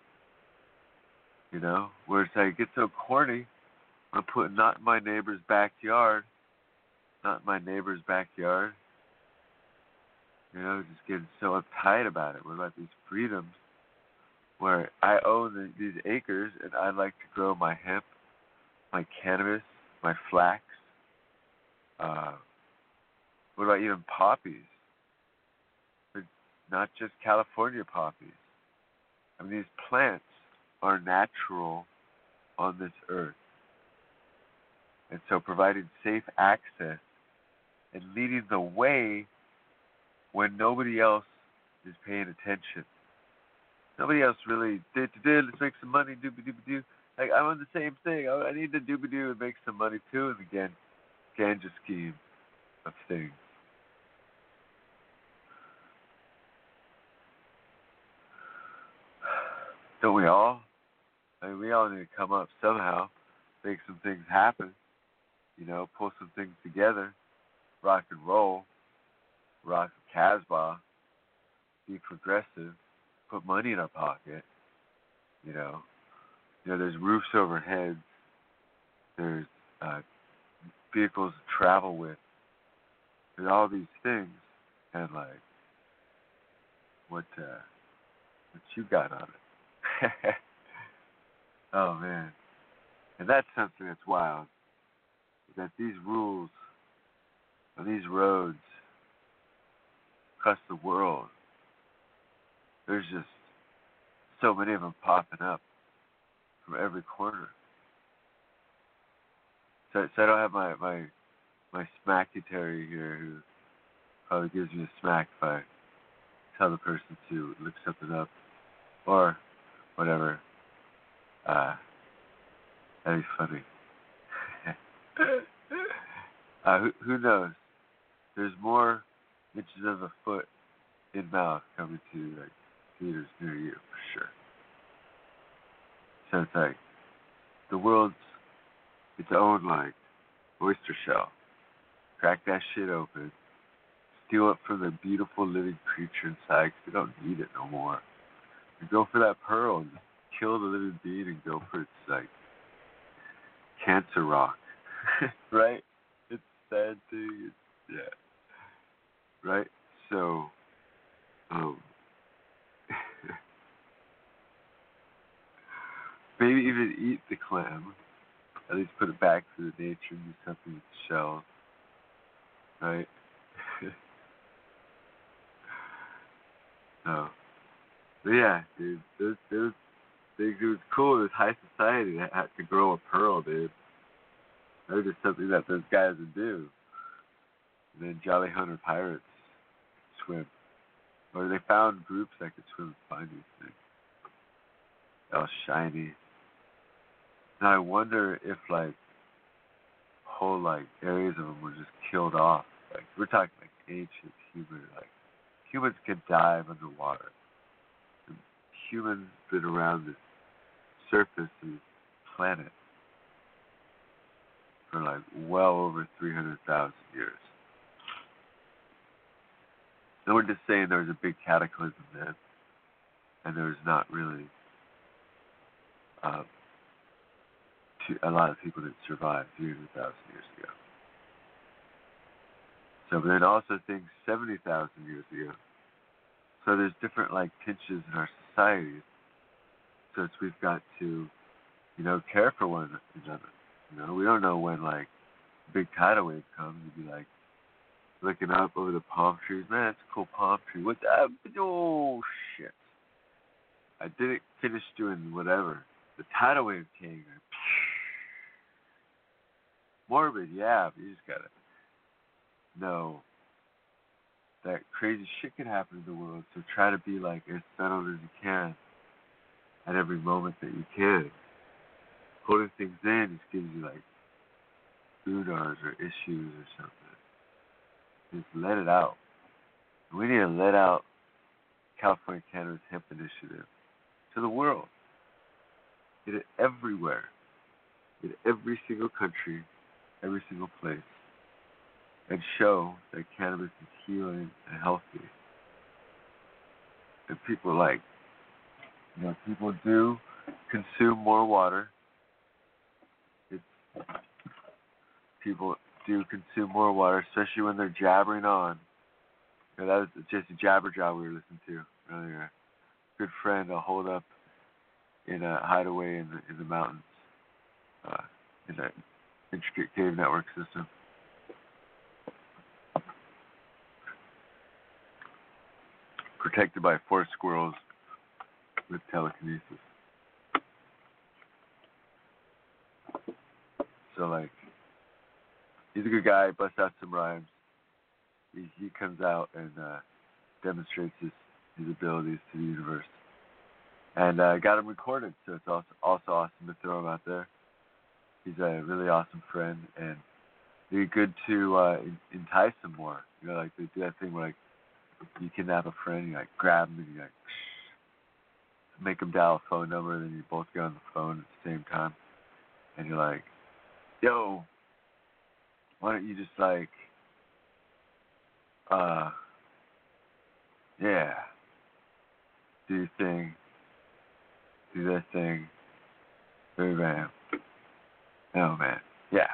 You know, where it's like it gets so corny I'm putting not in my neighbor's backyard. Not in my neighbor's backyard. You know, just getting so uptight about it. What about these freedoms where I own the, these acres and I'd like to grow my hemp, my cannabis, my flax? Uh, what about even poppies? But not just California poppies. I mean, these plants are natural on this earth. And so providing safe access and leading the way when nobody else is paying attention. Nobody else really did did let's make some money, doobie doobie doo. Like I'm on the same thing. I, I need to doobie doo and make some money too and again ganja scheme of things. Don't we all? I mean, we all need to come up somehow, make some things happen you know, pull some things together, rock and roll, rock Casbah, be progressive, put money in our pocket, you know. You know, there's roofs over heads, there's uh, vehicles to travel with, there's all these things, and like, what, uh, what you got on it? oh man, and that's something that's wild that these rules and these roads across the world, there's just so many of them popping up from every corner. So, so I don't have my my my smacky Terry here who probably gives me a smack if I tell the person to look something up or whatever. Uh, that'd be funny. Uh, who, who knows? There's more inches of a foot in mouth coming to like theaters near you for sure. So it's like the world's its own like oyster shell. Crack that shit open, steal it from the beautiful living creature inside 'cause we don't need it no more. We go for that pearl and kill the living being and go for its like cancer rock, right? It's sad thing. It's, yeah, right. So, um, maybe even eat the clam. At least put it back to the nature and do something with the shell, right? so, but yeah, dude, those those things. It was cool. It was high society that had to grow a pearl, dude. That was just something that those guys would do. And then Jolly Hunter pirates swim, or they found groups that could swim and find these things. Was shiny. Now I wonder if like whole like areas of them were just killed off. Like we're talking like ancient human like humans can dive underwater. And humans been around this surface of this planet for like well over three hundred thousand years. And we're just saying there was a big cataclysm then and there was not really uh, to, a lot of people that survived 300,000 years ago. So, but then also things 70,000 years ago. So there's different like pinches in our societies. So it's, we've got to, you know, care for one another. You know, we don't know when like big tidal wave comes. You'd be like looking up over the palm trees. Man, it's a cool palm tree. What that? Oh shit! I didn't finish doing whatever. The tidal wave came. Morbid, yeah, but you just gotta know that crazy shit can happen in the world. So try to be like as settled as you can at every moment that you can. Holding things in just gives you like booners or issues or something. Just let it out. We need to let out California Cannabis Hemp Initiative to the world. Get it everywhere. Get every single country, every single place. And show that cannabis is healing and healthy. And people like, you know, people do consume more water. People do consume more water, especially when they're jabbering on. That was just a jabber job we were listening to earlier. Good friend, a hold up in a hideaway in the in the mountains, uh, in that intricate cave network system. Protected by forest squirrels with telekinesis. So like, he's a good guy. Busts out some rhymes. He he comes out and uh, demonstrates his his abilities to the universe and uh, got him recorded. So it's also also awesome to throw him out there. He's a really awesome friend, and it'd be good to uh, entice him more. You know, like they do that thing where like you kidnap a friend, you like grab him and you like make him dial a phone number, and then you both get on the phone at the same time, and you're like, "Yo, why don't you just like, uh, yeah, do your thing." do that thing. Very bam. Oh man. Yeah.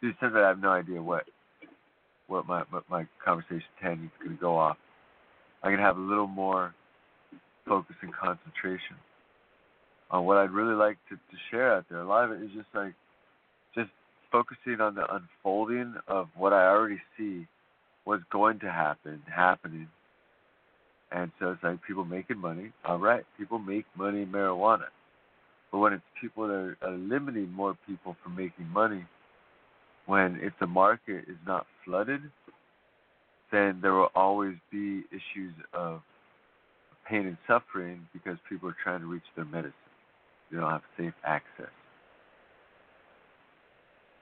Dude says that I have no idea what what my what my conversation ten is gonna go off. I can have a little more focus and concentration on what I'd really like to, to share out there. A lot of it is just like just focusing on the unfolding of what I already see what's going to happen, happening, and so it's like people making money. All right, people make money in marijuana. But when it's people that are limiting more people from making money, when if the market is not flooded, then there will always be issues of pain and suffering because people are trying to reach their medicine. They don't have safe access.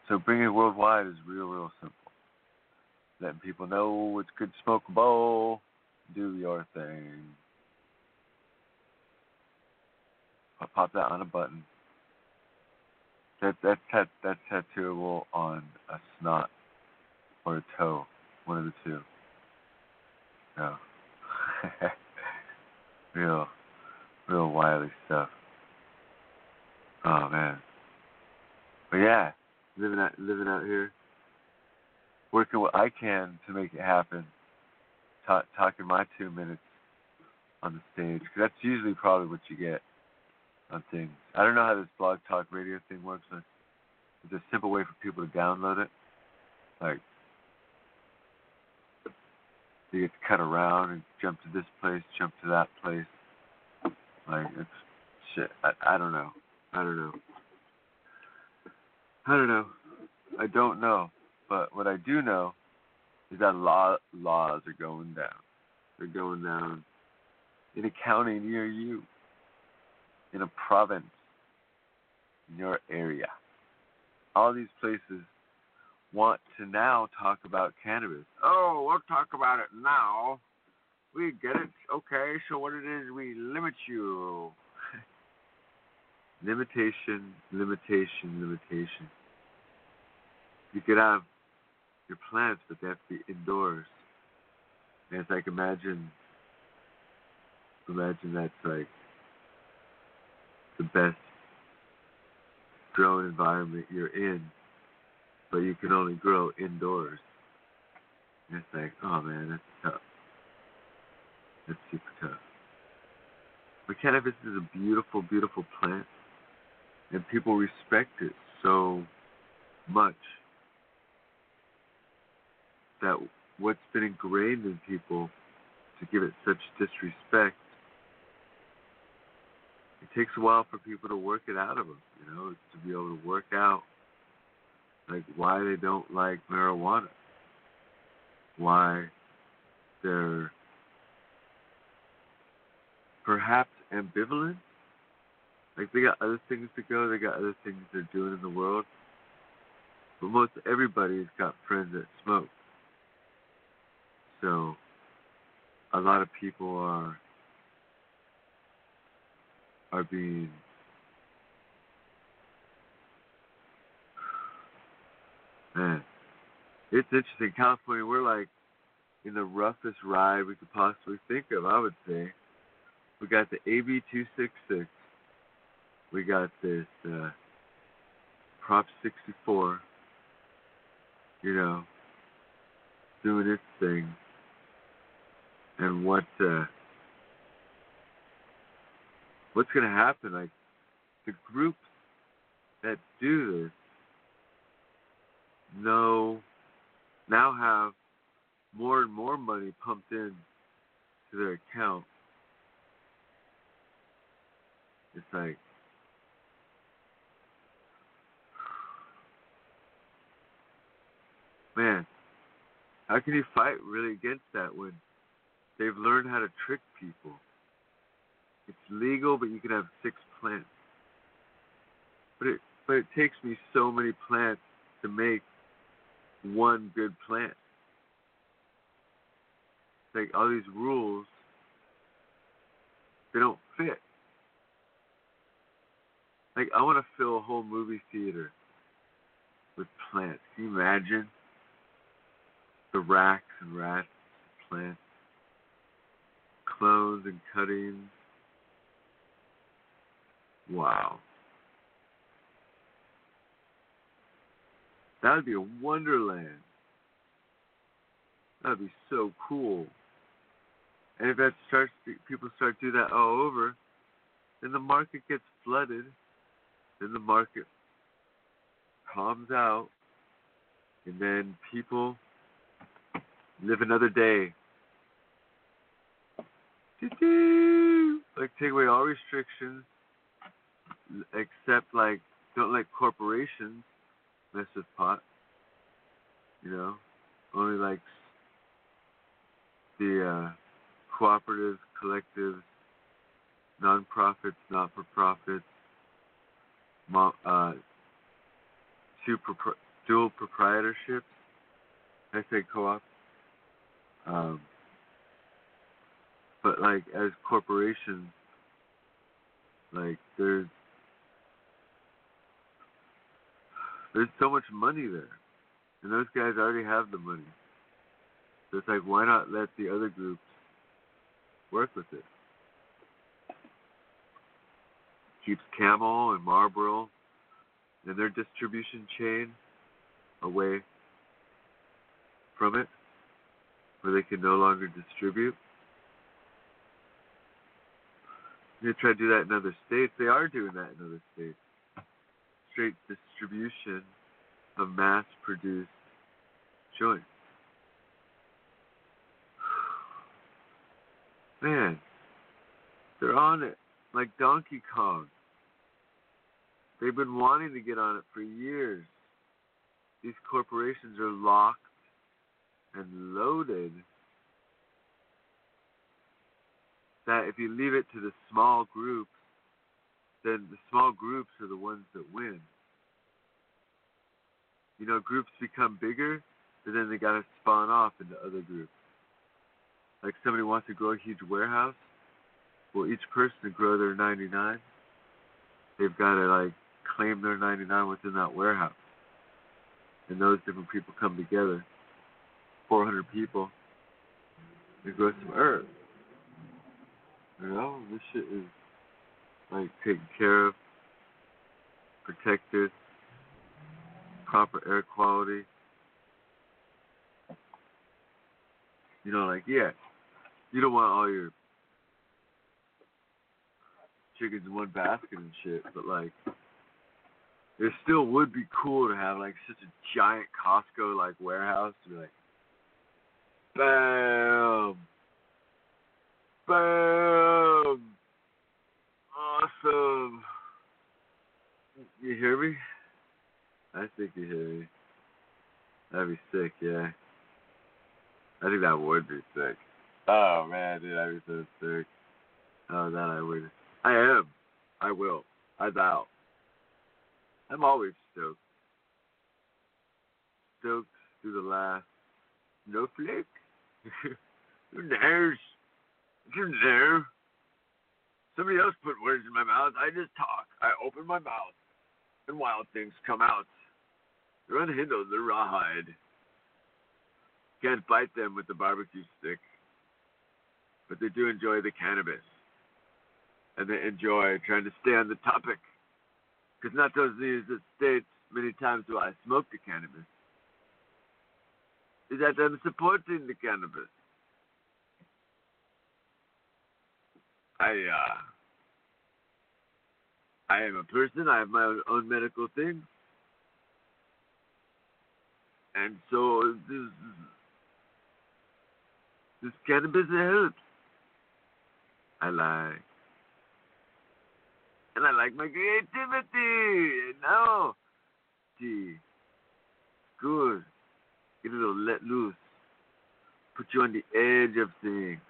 So bringing it worldwide is real, real simple. Letting people know it's good to smoke a bowl, do your thing. I'll pop that on a button. That that's tat, that's tattooable on a snot or a toe, one of the two. No. real, real wily stuff. Oh man. But yeah, living out living out here, working what I can to make it happen. Ta- talking my two minutes on the stage, 'cause that's usually probably what you get on things. I don't know how this blog talk radio thing works. but It's a simple way for people to download it. Like you get to cut around and jump to this place, jump to that place. Like it's shit. I, I don't know. I don't know. I don't know. I don't know. But what I do know is that law laws are going down. They're going down in a county near you, in a province, in your area. All these places want to now talk about cannabis. Oh, we'll talk about it now. We get it. Okay, so what it is, we limit you. Limitation, limitation, limitation. You could have your plants, but they have to be indoors. And it's like imagine, imagine that's like the best grown environment you're in, but you can only grow indoors. And it's like, oh man, that's tough. That's super tough. But cannabis is a beautiful, beautiful plant, and people respect it so much that what's been ingrained in people to give it such disrespect, it takes a while for people to work it out of them, you know, to be able to work out like why they don't like marijuana, why they're perhaps ambivalent. Like they got other things to go, they got other things they're doing in the world. But most everybody's got friends that smoke. So a lot of people are are being man. It's interesting. California, we're like in the roughest ride we could possibly think of, I would say. We got the AB two six six. We got this uh Prop sixty four, you know, doing its thing and what uh, what's going to happen. Like the groups that do this know now have more and more money pumped in to their account. It's like man, how can you fight really against that when They've learned how to trick people. It's legal, but you can have six plants. But it but it takes me so many plants to make one good plant. Like all these rules, they don't fit. Like I want to fill a whole movie theater with plants. Can you imagine the racks and of plants? clones and cuttings. Wow. That would be a wonderland. That would be so cool. And if that starts, people start to do that all over, then the market gets flooded. Then the market calms out, and then people live another day like take away all restrictions, except like don't let corporations mess with pot. You know, only like the uh, cooperatives, collectives, non-profits, not-for-profits, uh, two dual proprietorships. I say co-op. Um, but like as corporations, like there's there's so much money there, and those guys already have the money. So it's like, why not let the other groups work with it? Keeps Camel and Marlboro and their distribution chain away from it, where they can no longer distribute. They try to do that in other states. They are doing that in other states. Straight distribution of mass produced joints. Man, they're on it like Donkey Kong. They've been wanting to get on it for years. These corporations are locked and loaded that if you leave it to the small groups, then the small groups are the ones that win. You know, groups become bigger, but then they gotta spawn off into other groups. Like somebody wants to grow a huge warehouse, well, each person to grow their 99, they've got to like claim their 99 within that warehouse. And those different people come together, 400 people, and grow some earth. You know, this shit is like taken care of, protected, proper air quality. You know, like yeah, you don't want all your chickens in one basket and shit, but like it still would be cool to have like such a giant Costco like warehouse to be like Bam Bam Awesome You hear me? I think you hear me. That'd be sick, yeah. I think that would be sick. Oh man, dude, that'd be so sick. Oh, that I would. I am. I will. I vow. I'm always stoked. Stoked through the last No snowflake. Who knows? Who knows? Somebody else put words in my mouth. I just talk. I open my mouth, and wild things come out. They're unhindered. They're rawhide. Can't bite them with the barbecue stick, but they do enjoy the cannabis, and they enjoy trying to stay on the topic. Because not those in the States, many times do I smoke the cannabis. Is that I'm supporting the cannabis. I uh I am a person, I have my own, own medical thing. And so this this cannabis helps. I like and I like my creativity. No. Gee. Good. Get a little let loose. Put you on the edge of things.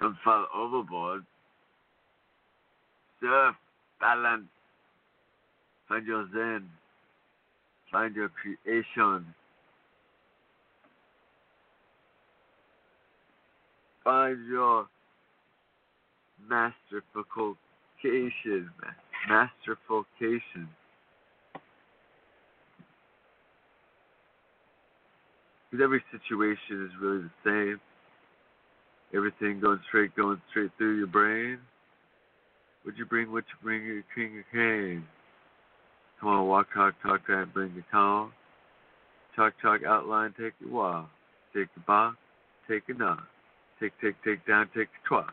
Don't fall overboard. Surf, balance. Find your zen. Find your creation. Find your masterfulcation, masterfulcation. Because every situation is really the same. Everything going straight, going straight through your brain. Would you bring what you bring your king of cane? Come on, walk, talk, talk, that, bring the call. Talk, talk, outline, take the walk. Take the box, take a knock. Take, take, take down, take the twat.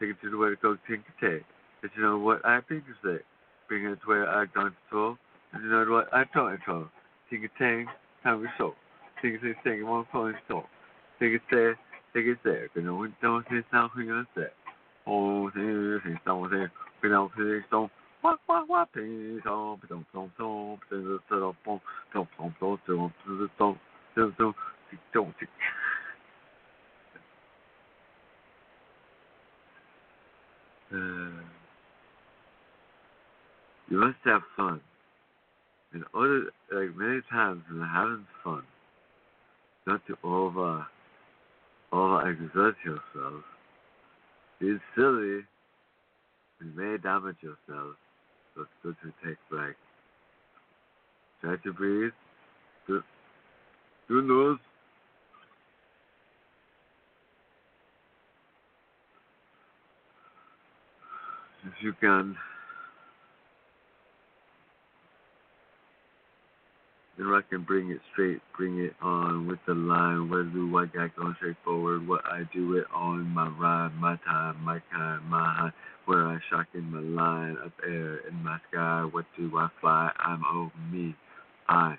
Take it to the way to go think take. Did you know what I think to say? Bring it to where I don't so. Did you know what I don't so? Think it tang, time we so. Think it say sing one phone so. Think it say, think it say. 可能我当时上会有say。哦，是是上我say，非常非常哇哇哇非常不懂懂懂，不是这种蹦懂懂懂这种这种这种这种。Uh, you must have fun. In order, like many times when having fun, not to over-exert yourself. Be silly, you may damage yourself, so it's good to take breaks. Try to breathe. Do do nose If you can. If I can bring it straight, bring it on with the line. What do I got going straight forward? What I do it on my ride, my time, my kind, my high. Where I shock in my line, up air in my sky. What do I fly? I'm over me. I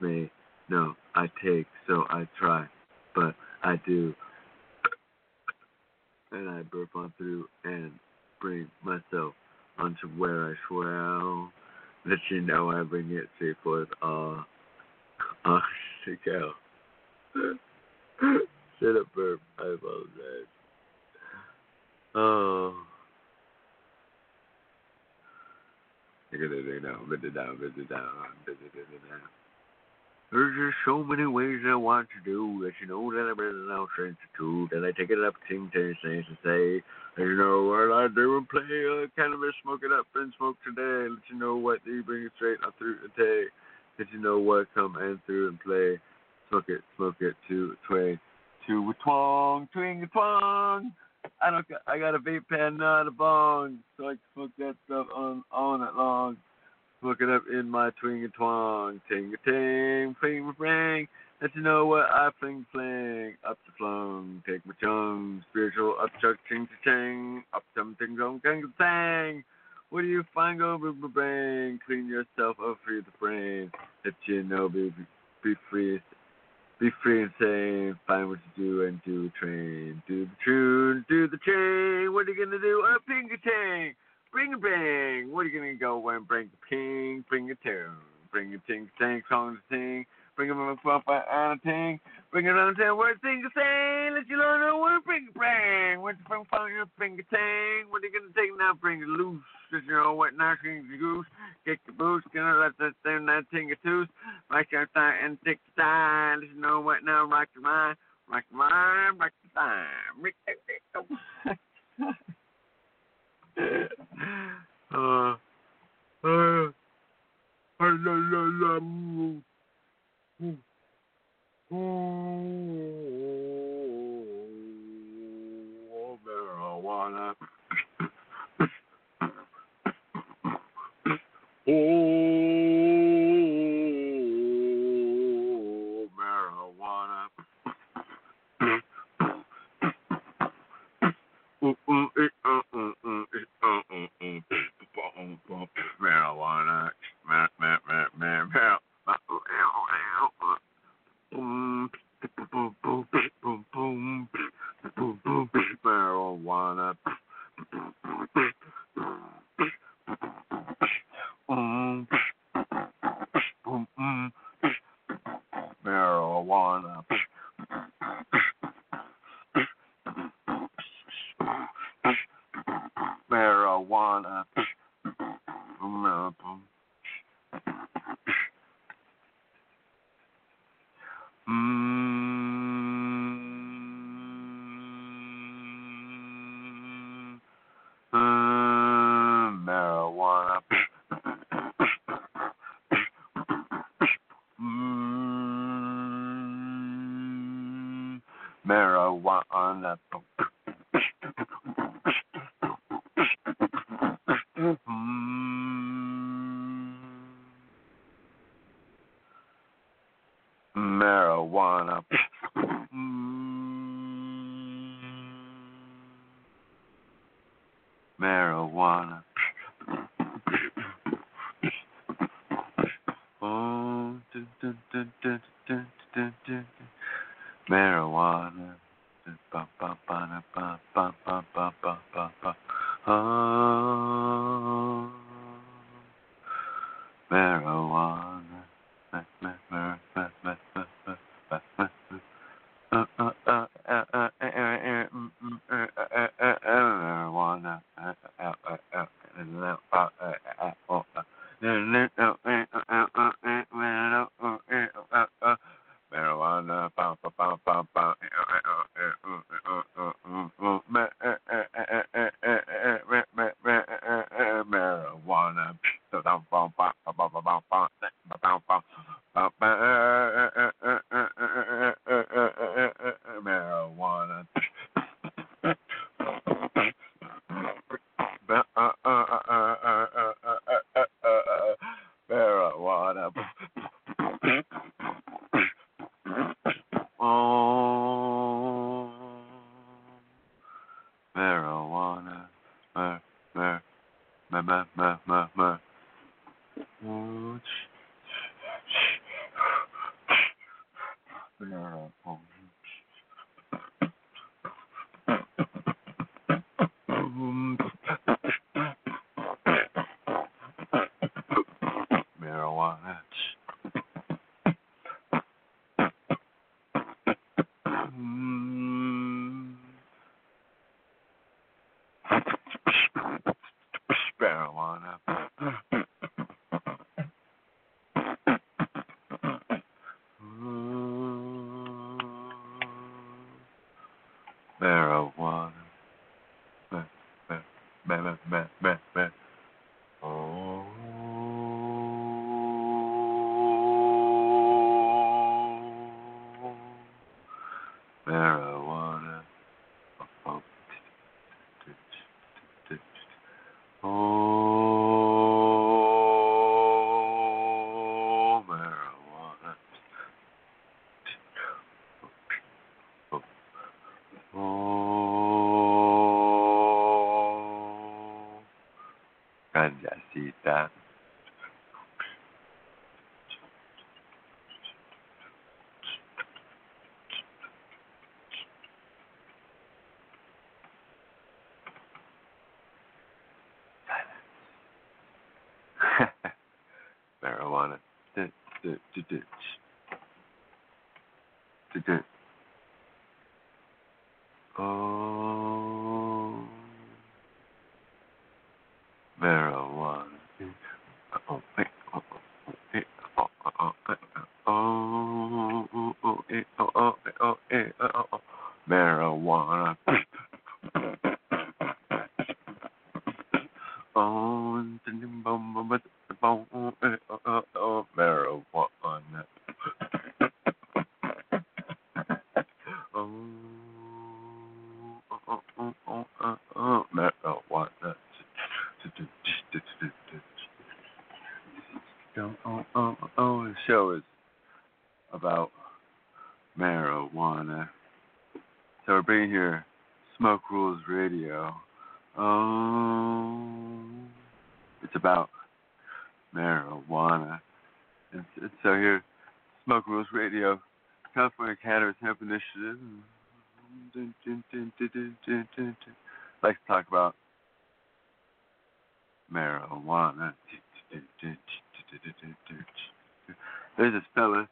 may no, I take, so I try, but I do. And I burp on through and bring myself onto where I swell. Let you know I bring it straight forth all. Oh, sick out. Shut up, burp. I apologize. Oh. Look at it now. Bend down, bend it down, bend it, bend it down. There's just so many ways I want to do that you know that I'm in no sense to that I take it up ting ting things and say you know what I do and play uh, cannabis, smoke it up and smoke today. Let you know what you bring it straight on through today. Let you know what come and through and play. Smoke it, smoke it, two, tway, two with twang, twing twang. I don't. I got a vape pen, not a bong, so I can smoke that stuff on all night long. Smoke it up in my twing and twang, ting a ting, fling a fling. Let you know what I fling fling, up the flung, take my chung, spiritual up chuck ting to ting, up some ting gong gang tang. What do you find go brain? Clean yourself up, free the brain. Let you know, be be free, be free and sane. Find what to do and do a train. Do the tune, do the chain. What are you gonna do? A ping a tang. Bring a bang. What are you gonna go and bring a ping? Bring a tune. Bring a ting tang song to sing. Bring a motherfucker on a ting. Bring it on ten words thing to say. Let you know what bring a bang. What the fuck fun you bring a tang? What are you gonna take now? Bring it loose. Let you know what now king the goose. Kick the boots, gonna let that thing that ting a tooth. Rock your thigh and tick the time. Let you know what now rock your mind. Rock your mind, rock rick, rick. uh, uh, ooh, eh, uh, uh, uh, eh, uh, uh, uh, Ooh, marijuana. Ooh, marijuana. marijuana. Marijuana marijuana. Marijuana. Marijuana. Mmm. Marijuana. There's this fella,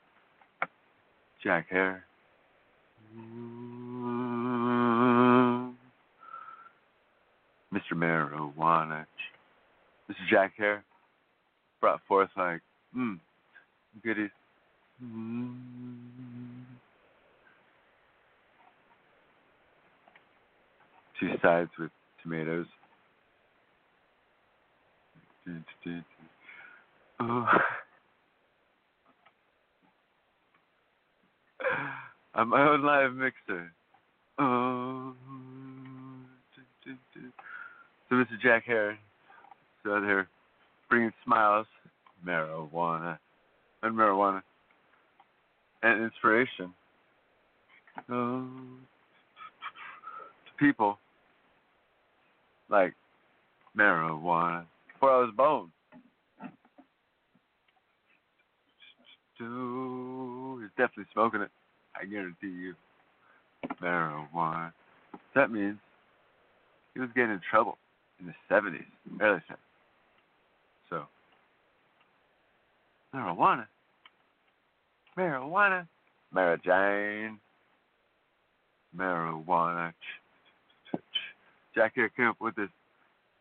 Jack Herer. Mr. Marijuana. Mr. Jack Herer brought forth like, mm, goodies. Two sides with tomatoes. Oh. I'm my own live mixer. Oh. So Mr. Jack Herer is out here bringing smiles, marijuana, and marijuana, and inspiration oh, to people like marijuana before I was born. He's definitely smoking it. I guarantee you. Marijuana. That means he was getting in trouble in the 70s, early 70s. So, marijuana. Marijuana. Mara Jane. Marijuana. Jack Herer came up with this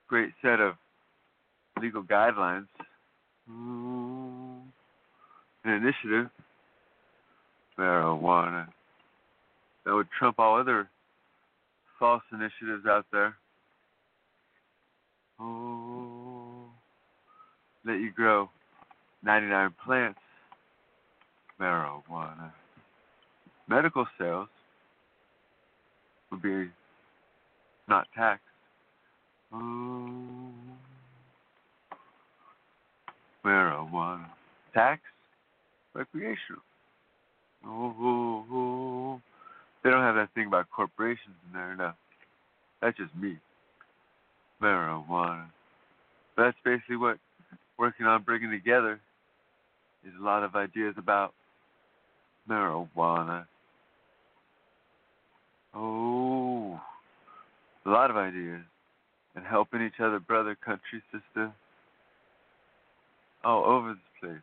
great set of legal guidelines. An initiative. Marijuana. That would trump all other false initiatives out there. Oh, let you grow 99 plants, marijuana. Medical sales would be not taxed. Oh, marijuana. Tax? Recreational. Oh, oh, oh. They don't have that thing about corporations in there enough. That's just me. Marijuana. But that's basically what working on bringing together is a lot of ideas about marijuana. Oh, a lot of ideas. And helping each other, brother, country, sister, all over this place.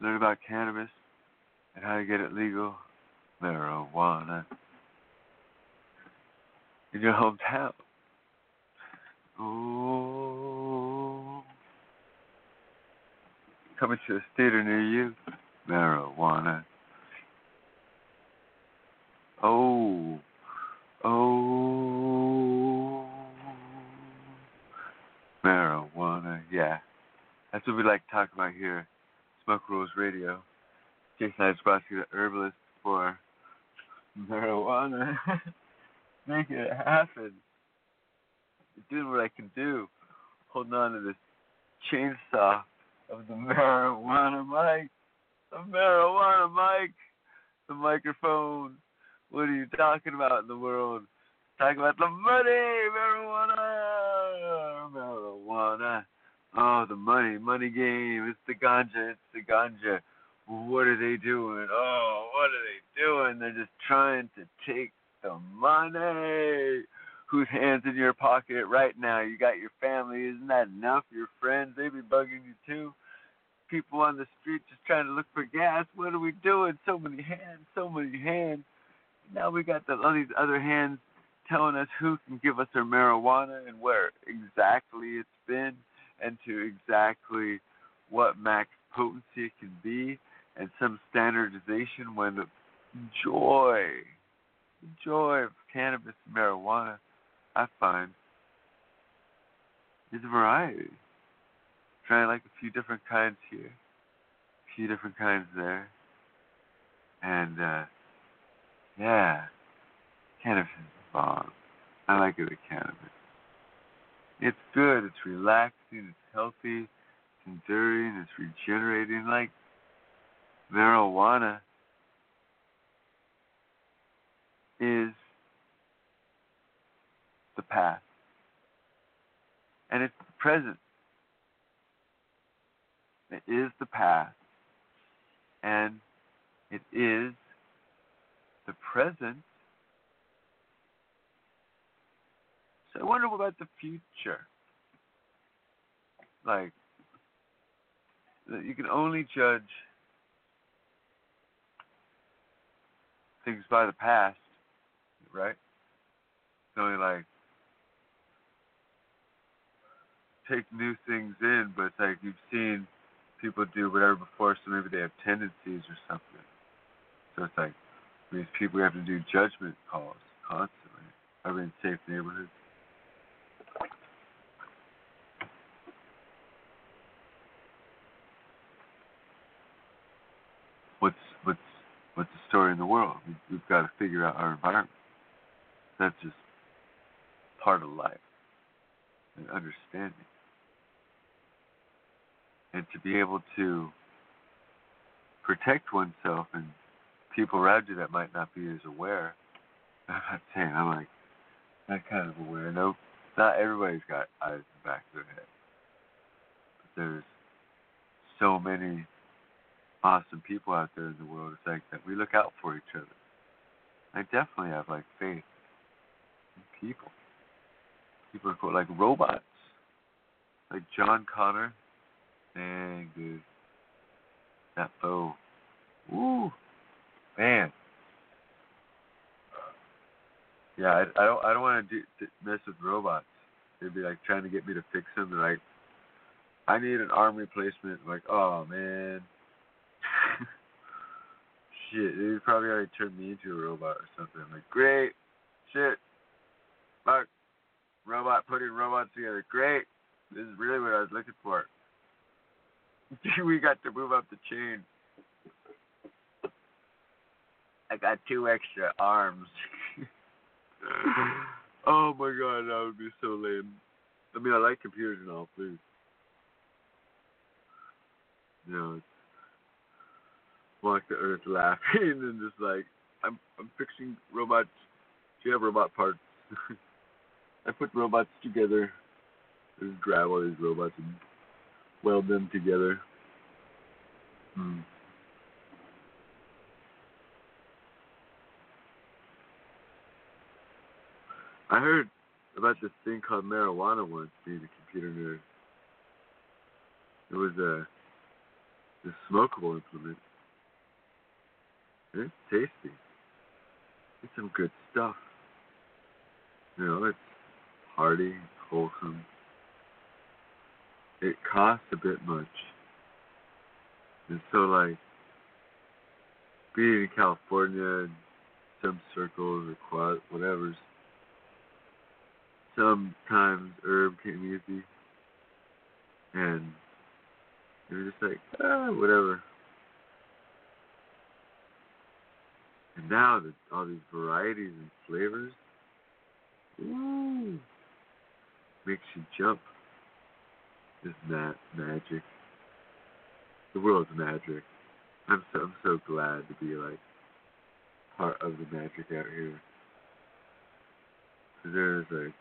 Learn about cannabis and how to get it legal. Marijuana. In your hometown. Oh. Coming to a theater near you. Marijuana. Oh. Oh. Marijuana. Yeah. That's what we like to talk about here. Smoke Rules Radio. Jason Idsbowski, the herbalist for marijuana. Make it happen. Doing what I can do. Holding on to this chainsaw of the marijuana mic. The marijuana mic. The microphone. What are you talking about in the world? Talking about the money, marijuana, marijuana. Oh, the money, money game. It's the ganja. It's the ganja. What are they doing? Oh, what are they doing? They're just trying to take the money. Whose hands in your pocket right now? You got your family. Isn't that enough? Your friends, they be bugging you too. People on the street just trying to look for gas. What are we doing? So many hands, so many hands. Now we got the, all these other hands telling us who can give us our marijuana and where exactly it's been and to exactly what max potency it can be and some standardization when the joy, the joy of cannabis and marijuana, I find, is a variety. Trying like a few different kinds here, a few different kinds there. And uh yeah, cannabis is bomb. I like it with cannabis. It's good, it's relaxing, it's healthy, it's enduring, it's regenerating. Like marijuana is the past. And it's the present. It is the past. And it is the present. So I wonder about the future. Like, you can only judge things by the past, right? It's only like take new things in, but it's like you've seen people do whatever before, so maybe they have tendencies or something. So it's like these people have to do judgment calls constantly. We in safe neighborhoods? What's what's what's the story in the world? We, we've got to figure out our environment. That's just part of life and understanding. And to be able to protect oneself and people around you that might not be as aware. I'm not saying I'm like that kind of aware. No, not everybody's got eyes in the back of their head. But there's so many awesome people out there in the world. It's like that we look out for each other. I definitely have like faith in people. People are called like robots. Like John Connor. Dang dude. That foe. Woo man. Yeah, I, I don't I don't want to do mess with robots. They'd be like trying to get me to fix them. They're like, I need an arm replacement. I'm like, oh man. Shit, they probably already turned me into a robot or something. I'm like, great, shit, fuck, robot putting robots together. Great, this is really what I was looking for. we got to move up the chain. I got two extra arms. oh my god, that would be so lame. I mean, I like computers and all, please. Know, it's walk the earth laughing and just like I'm I'm fixing robots Do you have robot parts? I put robots together. Just grab all these robots and weld them together. Hmm. I heard about this thing called marijuana once, being a computer nerd. It was a, a smokable implement. It's tasty. It's some good stuff. You know, it's hearty, wholesome. It costs a bit much. And so, like, being in California and some circles or quad, whatever's, sometimes herb came easy. And was just like, ah, whatever. And now that all these varieties and flavors, ooh, makes you jump. Isn't that magic? The world's magic. I'm so I'm so glad to be like part of the magic out here. Cause there's like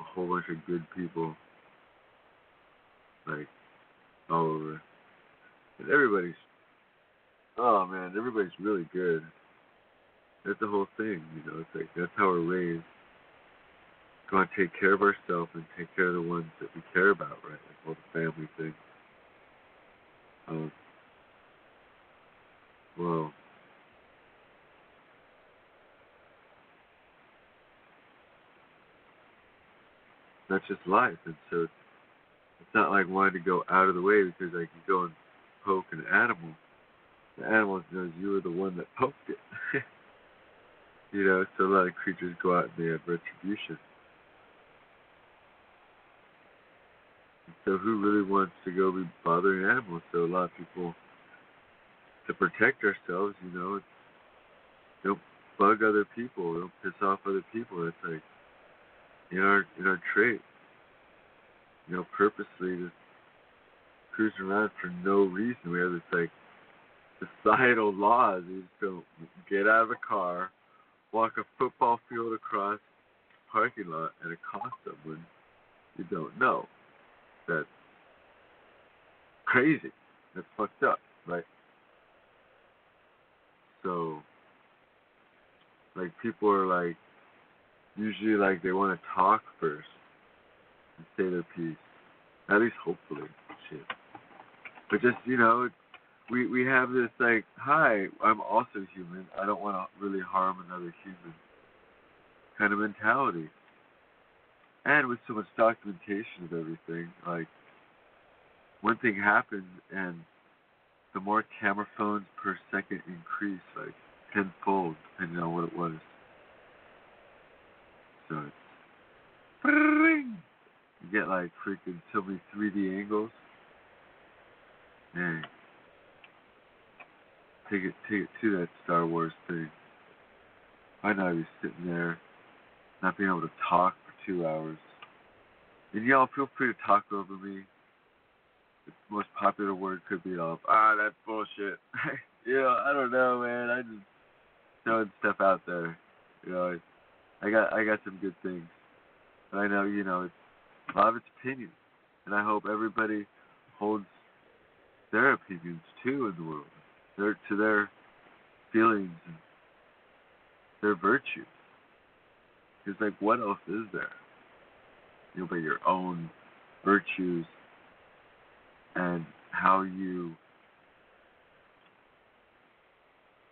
a whole bunch of good people, like all over, and everybody's oh man, everybody's really good. That's the whole thing, you know. It's like that's how we're raised. Go and take care of ourselves and take care of the ones that we care about, right? Like all the family thing. Um, well, that's just life, and so it's, not like wanting to go out of the way because like you go and poke an animal the animal knows you were the one that poked it. you know, so a lot of creatures go out and they have retribution. So who really wants to go be bothering animals? So a lot of people, to protect ourselves, you know, don't bug other people, don't piss off other people. That's like in our in our trait. You know, purposely just cruising around for no reason. We have this like societal laws. You don't get out of the car, walk a football field across parking lot, and accost someone you don't know. That's crazy. That's fucked up, right? So, like, people are like, usually, like, they want to talk first and say their piece. At least, hopefully, shit. But just, you know, we we have this like, hi, I'm also human. I don't want to really harm another human kind of mentality. And with so much documentation of everything, like one thing happened and the more camera phones per second increase, like tenfold, depending on what it was. So it's you get like freaking so many 3D angles. Dang take it take it to that Star Wars thing. I know I'd be sitting there, not being able to talk for two hours. And y'all feel free to talk over me. The most popular word could be off. Ah, that's bullshit. you know, I don't know, man. I just throwing stuff out there. You know, I got I got some good things, but I know you know it's a lot of it's opinion, and I hope everybody holds their opinions too in the world their to their feelings and their virtues. Because like what else is there? You know, but your own virtues and how you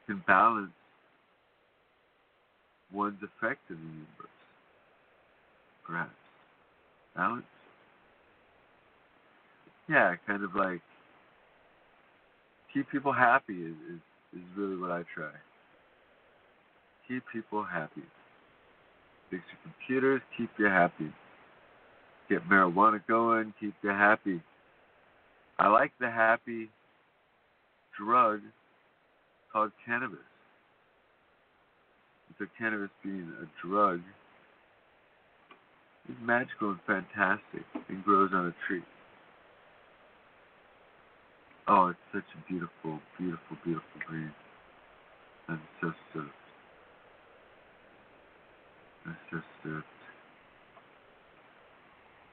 can balance one's effect in the universe. Perhaps. Balance? Yeah, kind of like keep people happy is, is, is really what I try. Keep people happy. Fix your computers, keep you happy. Get marijuana going, keep you happy. I like the happy drug called cannabis. So cannabis being a drug is magical and fantastic and grows on a tree. Oh, it's such a beautiful, beautiful, beautiful green. I'm so stoked. That's just it.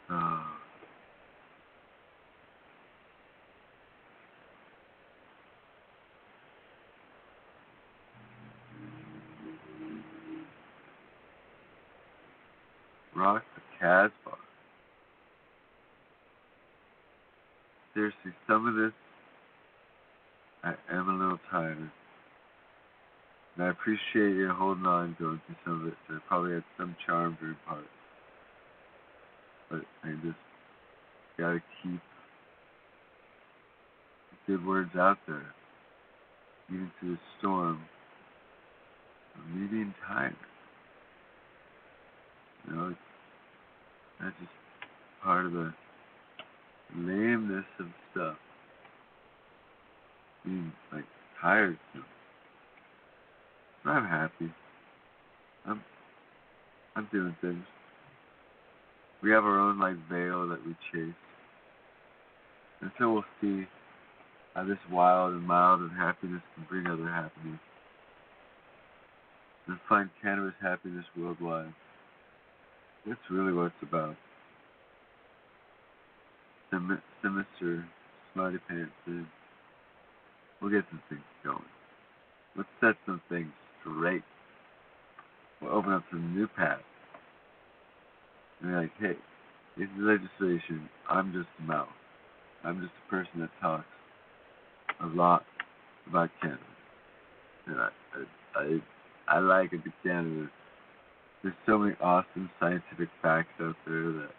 Uh, Rock the Casbah. Seriously, some of this, I am a little tired. And I appreciate you holding on, going through some of it. So I probably had some charm during parts. But I just gotta keep good words out there. Even through the storm. Me being tired. You know, it's, that's just part of the lameness of stuff. Being like tired too. I'm happy. I'm I'm doing things. We have our own like veil that we chase. And so we'll see how this wild and mild and happiness can bring other happiness. And find cannabis happiness worldwide. That's really what it's about. Sem- Semester, Smarty Pants, and we'll get some things going. Let's set some things straight. We'll open up some new paths. And be like, hey, this is legislation. I'm just a mouth. I'm just a person that talks a lot about cannabis. And I, I, I, I like it, the cannabis. There's so many awesome scientific facts out there that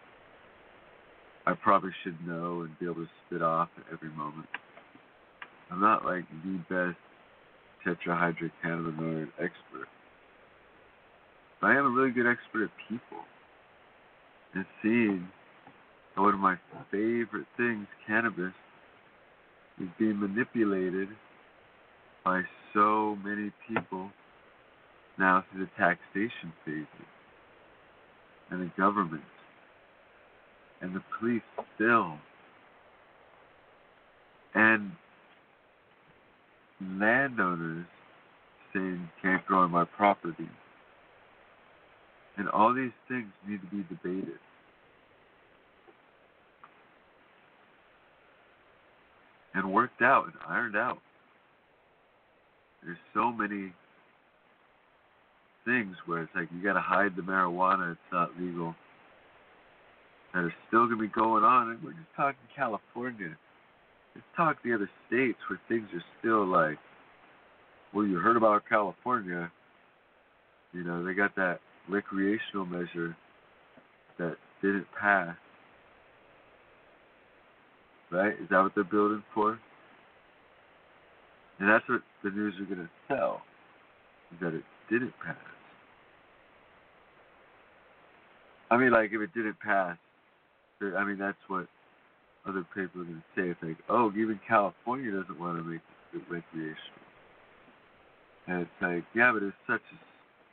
I probably should know and be able to spit off at every moment. I'm not like the best tetrahydrocannabinoid expert. But I am a really good expert at people. And seeing one of my favorite things, cannabis, is being manipulated by so many people now through the taxation phases and the government and the police still and landowners saying can't grow on my property and all these things need to be debated and worked out and ironed out there's so many things where it's like you got to hide the marijuana, it's not legal, that are still to be going on. And we're just talking California. Let's talk the other states where things are still like, well, you heard about California. You know, they got that recreational measure that didn't pass. Right? Is that what they're building for? And that's what the news are going to sell, is that it didn't pass. I mean, like, if it didn't pass, I mean, that's what other people are going to say. It's like, oh, even California doesn't want to make it recreational. And it's like, yeah, but it's such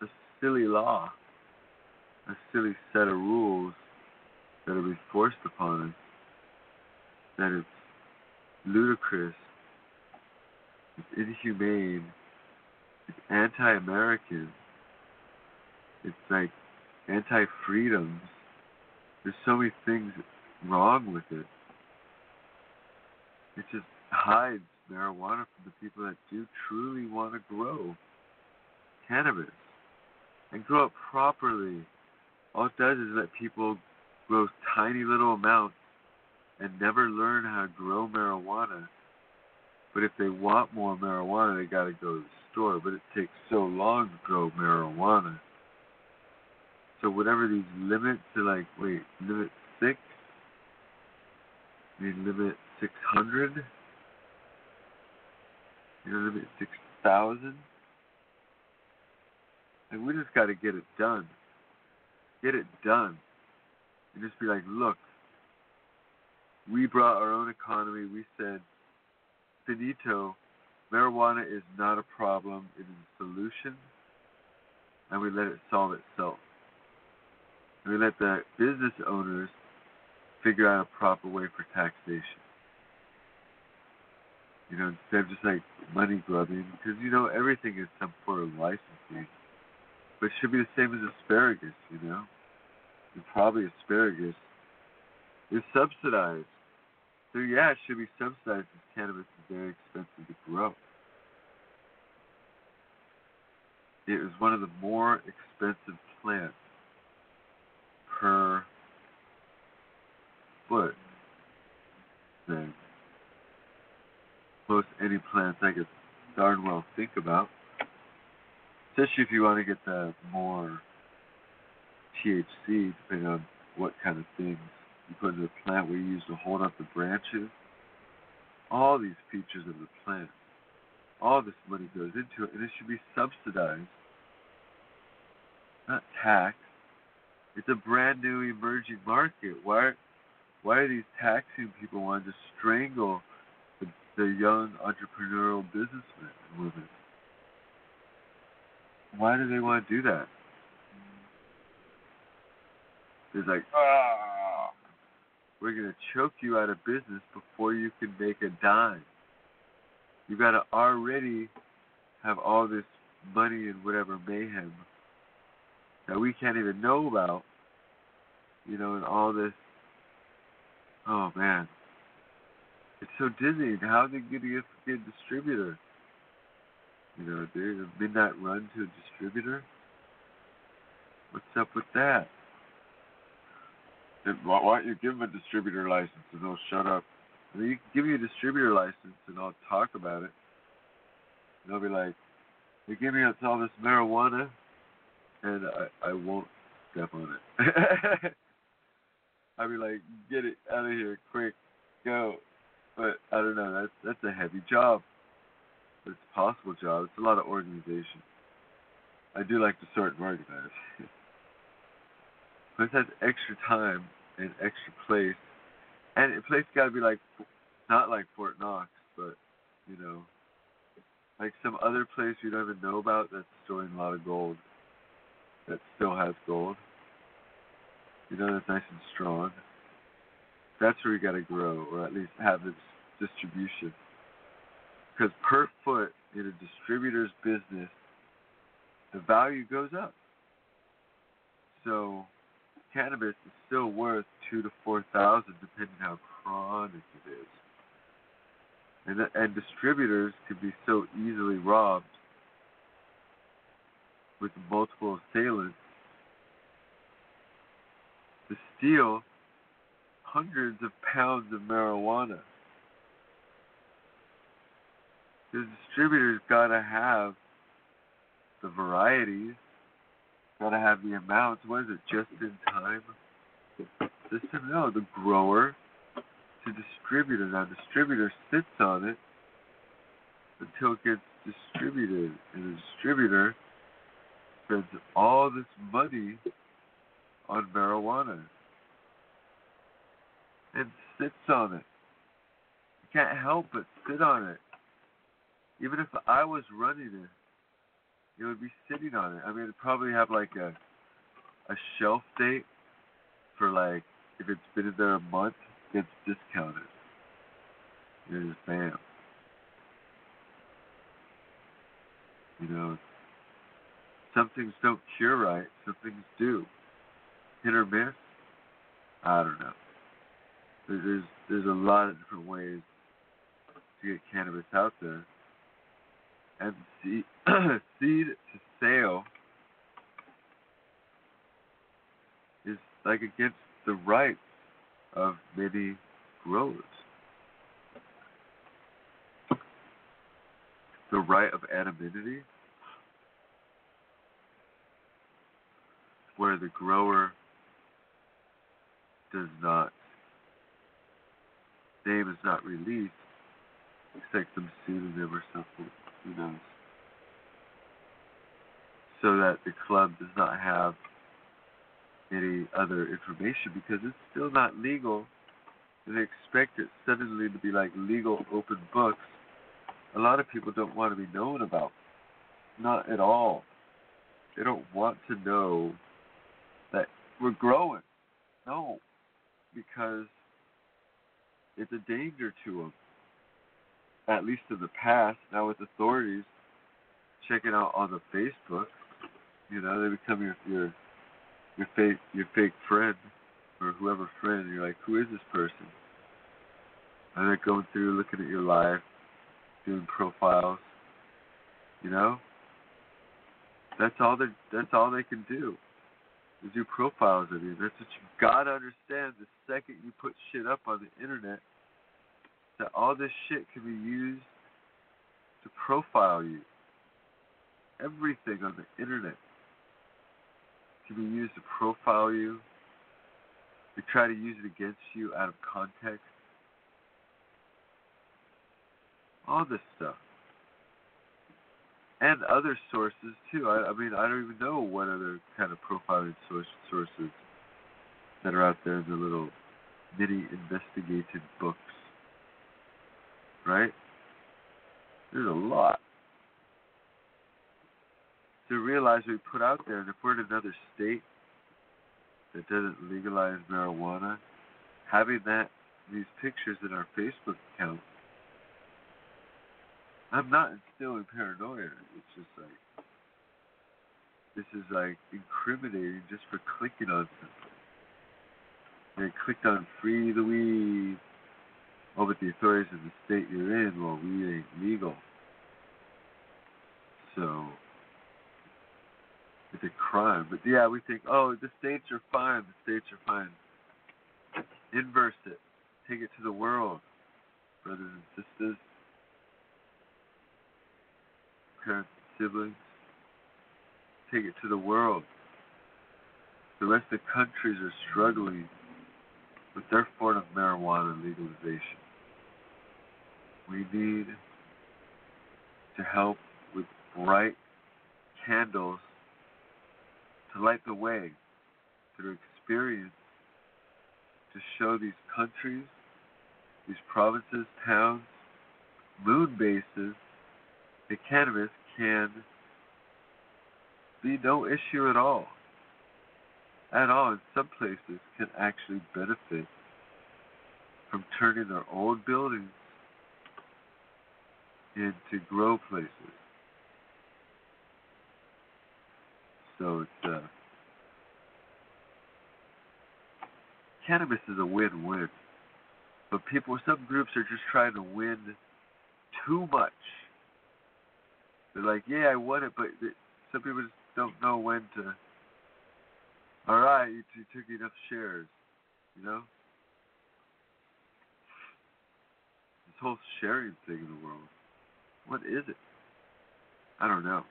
a, a silly law, a silly set of rules that are being forced upon us that it's ludicrous, it's inhumane, it's anti-American, it's like anti-freedoms. There's so many things wrong with it. It just hides marijuana from the people that do truly want to grow cannabis and grow it properly. All it does is let people grow tiny little amounts and never learn how to grow marijuana. But if they want more marijuana, they got to go to the store. But it takes so long to grow marijuana. So whatever these limits are like, wait, limit six? I mean, limit 600? You know, limit 6,000? Like, we just got to get it done. Get it done. And just be like, look, we brought our own economy. We said, finito, marijuana is not a problem, it is a solution, and we let it solve itself. And we let the business owners figure out a proper way for taxation. You know, instead of just like money grubbing, because you know everything is some form of licensing. But it should be the same as asparagus, you know? And probably asparagus is subsidized. So yeah, it should be subsidized because cannabis is very expensive to grow. It is one of the more expensive plants per foot than most any plants I could darn well think about. Especially if you want to get the more THC, depending on what kind of things you put in the plant we use to hold up the branches. All these features of the plant. All this money goes into it, and it should be subsidized, not taxed. It's a brand new emerging market. Why, why are these taxing people wanting to strangle the, young entrepreneurial businessmen and women? Why do they want to do that? It's like, ah, we're going to choke you out of business before you can make a dime. You got to already have all this money and whatever mayhem that we can't even know about, you know, and all this. Oh man, it's so dizzying. How are they get a distributor? You know, there's a midnight run to a distributor. What's up with that? And why, don't you give them a distributor license and they'll shut up? And you can give me a distributor license and I'll talk about it. And they'll be like, they give me all this marijuana and I, I won't step on it. I'll be like, get it out of here quick, go. But I don't know, that's that's a heavy job. It's a possible job. It's a lot of organization. I do like to sort and organize. but it has extra time and extra place. And a place got to be like, not like Fort Knox, but, you know, like some other place you don't even know about that's storing a lot of gold, that still has gold. You know, that's nice and strong. That's where you got to grow, or at least have its distribution. Because per foot in a distributor's business, the value goes up. So cannabis is still worth two to four thousand, depending how chronic it is. And and distributors can be so easily robbed with multiple assailants to steal hundreds of pounds of marijuana. The distributor's gotta have the varieties, gotta have the amounts. What is it, just in time system? No, the grower to distributor. Now, distributor sits on it until it gets distributed, and the distributor spends all this money on marijuana and sits on it. You can't help but sit on it. Even if I was running it, it would be sitting on it. I mean, it'd probably have like a a shelf date for like if it's been in there a month, gets discounted. You just bam. You know, some things don't cure right, some things do. Hit or miss. I don't know. There's there's a lot of different ways to get cannabis out there and seed, seed to sale is like against the rights of many growers. The right of anonymity, where the grower does not, name is not released, like some pseudonym or something who knows? So that the club does not have any other information because it's still not legal. And they expect it suddenly to be like legal open books. A lot of people don't want to be known about. Not at all. They don't want to know that we're growing. No. Because it's a danger to them at least in the past. Now with authorities checking out on the Facebook, You know, they become your your your fake your fake friend or whoever friend. You're like, who is this person? And they're going through, looking at your life, doing profiles. You know, that's all they that's all they can do. Is do profiles of you. That's what you gotta understand. The second you put shit up on the internet, that all this shit can be used to profile you. Everything on the internet can be used to profile you. They try to use it against you out of context. All this stuff. And other sources too. I, I mean, I don't even know what other kind of profiling source, sources that are out there in the little mini investigated books. Right? There's a lot. To realize we put out there, and if we're in another state that doesn't legalize marijuana, having that these pictures in our Facebook account, I'm not instilling paranoia. It's just like this is like incriminating just for clicking on something. And clicked on free the weed. But the authorities of the state you're in, well, weed ain't legal. So it's a crime. But yeah, we think, oh, the states are fine. The states are fine. Inverse it. Take it to the world, brothers and sisters, parents, siblings. Take it to the world. The rest of the countries are struggling with their form of marijuana legalization. We need to help with bright candles to light the way through experience to show these countries, these provinces, towns, moon bases that cannabis can be no issue at all. At all, in some places, can actually benefit from turning their old buildings into grow places. So it's uh, cannabis is a win-win, but people, some groups are just trying to win too much. They're like, yeah, I want it, but some people just don't know when to. All right, you, you took enough shares, you know. This whole sharing thing in the world, what is it? I don't know.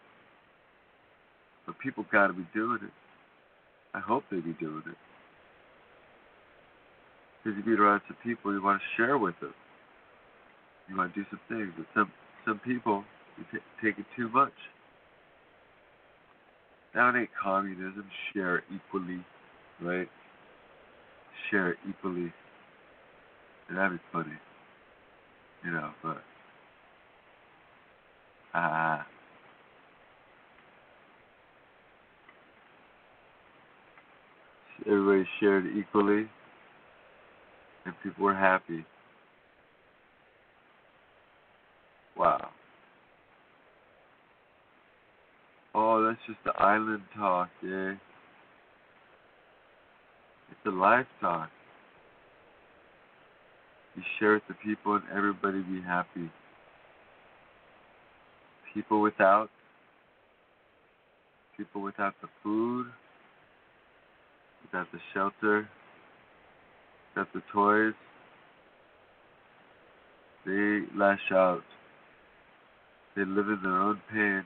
But people got to be doing it. I hope they be doing it. Because you meet around some people you want to share with them. You want to do some things. But some some people you t- take it too much. Now it ain't communism. Share equally, right? Share equally. And that'd be funny, you know. But. Uh, everybody shared equally, and people were happy. Wow. Oh, that's just the island talk, yeah. It's a life talk. You share with the people and everybody be happy. People without, people without the food, without the shelter, without the toys, they lash out. They live in their own pain.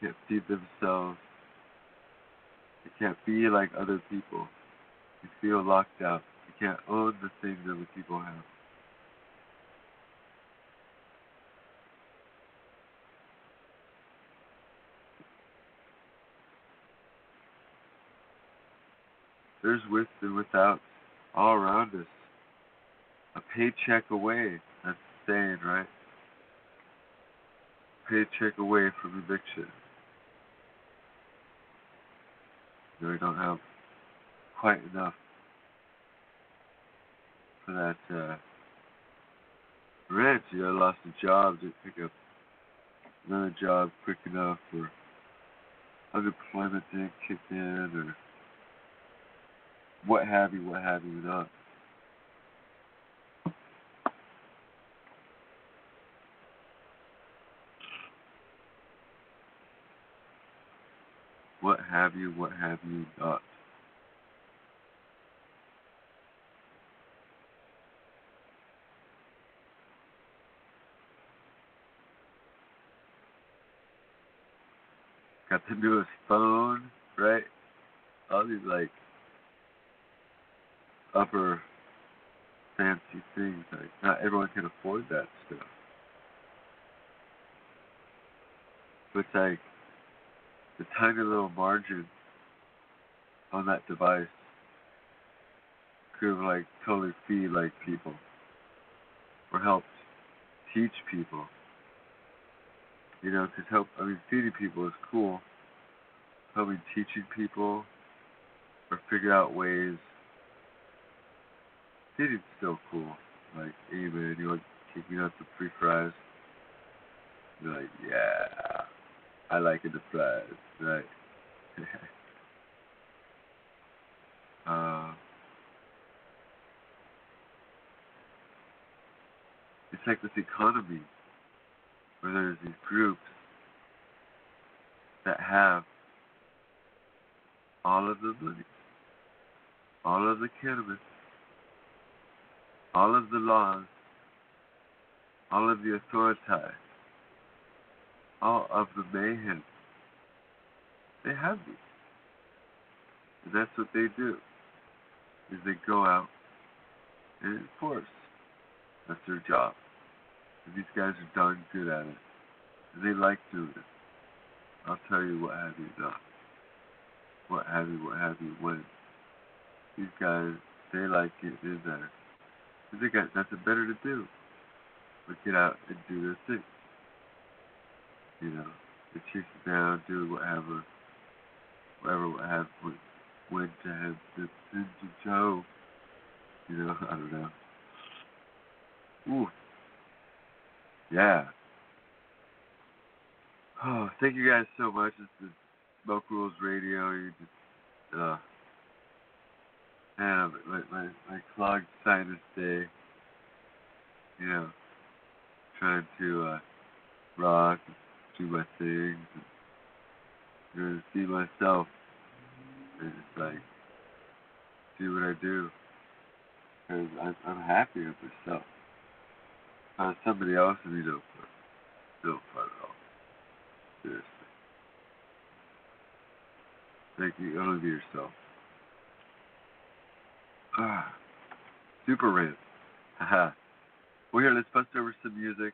Can't feed themselves. They can't be like other people. They feel locked out. They can't own the things that other people have. There's with and without all around us. A paycheck away. That's the saying, right? Paycheck away from eviction. Really don't have quite enough for that uh, rent. You know, lost a job didn't pick up another job quick enough, or unemployment didn't kick in or what have you, what have you not. What have you, what have you not. Got the newest phone, right? All these like upper fancy things. Like not everyone can afford that stuff. But it's like the tiny little margin on that device could have like totally feed like people or helped teach people. You know, because help. I mean, feeding people is cool. Helping teaching people or figure out ways. Feeding's still cool. Like, hey man, you want to kick me out some free fries? You're like, yeah, I like the fries, right? uh, it's like this economy where there's these groups that have all of the money, all of the cannabis, all of the laws, all of the authority, all of the mayhem. They have these. And that's what they do. Is they go out and enforce. That's their job. And these guys are darn good at it. And they like doing it. I'll tell you what have you not. What have you, what have you when. These guys, they like it in there. They got nothing better to do. But get out and do their thing. You know, they chase down, do whatever, whatever, what have, what, when to have the, to Joe. You know, I don't know. Ooh, yeah. Oh, thank you guys so much. This is Smoke Rules Radio. You just, uh, man, my, my, my clogged sinus day. You know, trying to, uh, rock, do my things, and, you know, see myself, and just like, do what I do. Because I'm, I'm happy with myself find somebody else and you don't fun. Don't fun at all. Seriously. Thank you. Only be yourself. Ah. Super rant. Haha. well, here, let's bust over some music.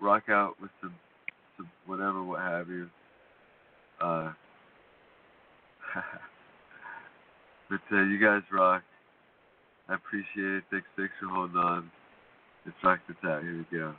Rock out with some, some whatever, what have you. Uh, but uh, you guys rock. I appreciate it. Thanks, thanks for holding on. Let's rock this out. Here we go.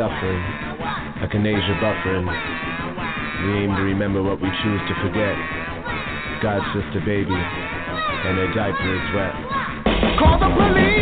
suffering, a canasia buffering. We aim to remember what we choose to forget. God's just a baby, and her diaper is wet. Call the police!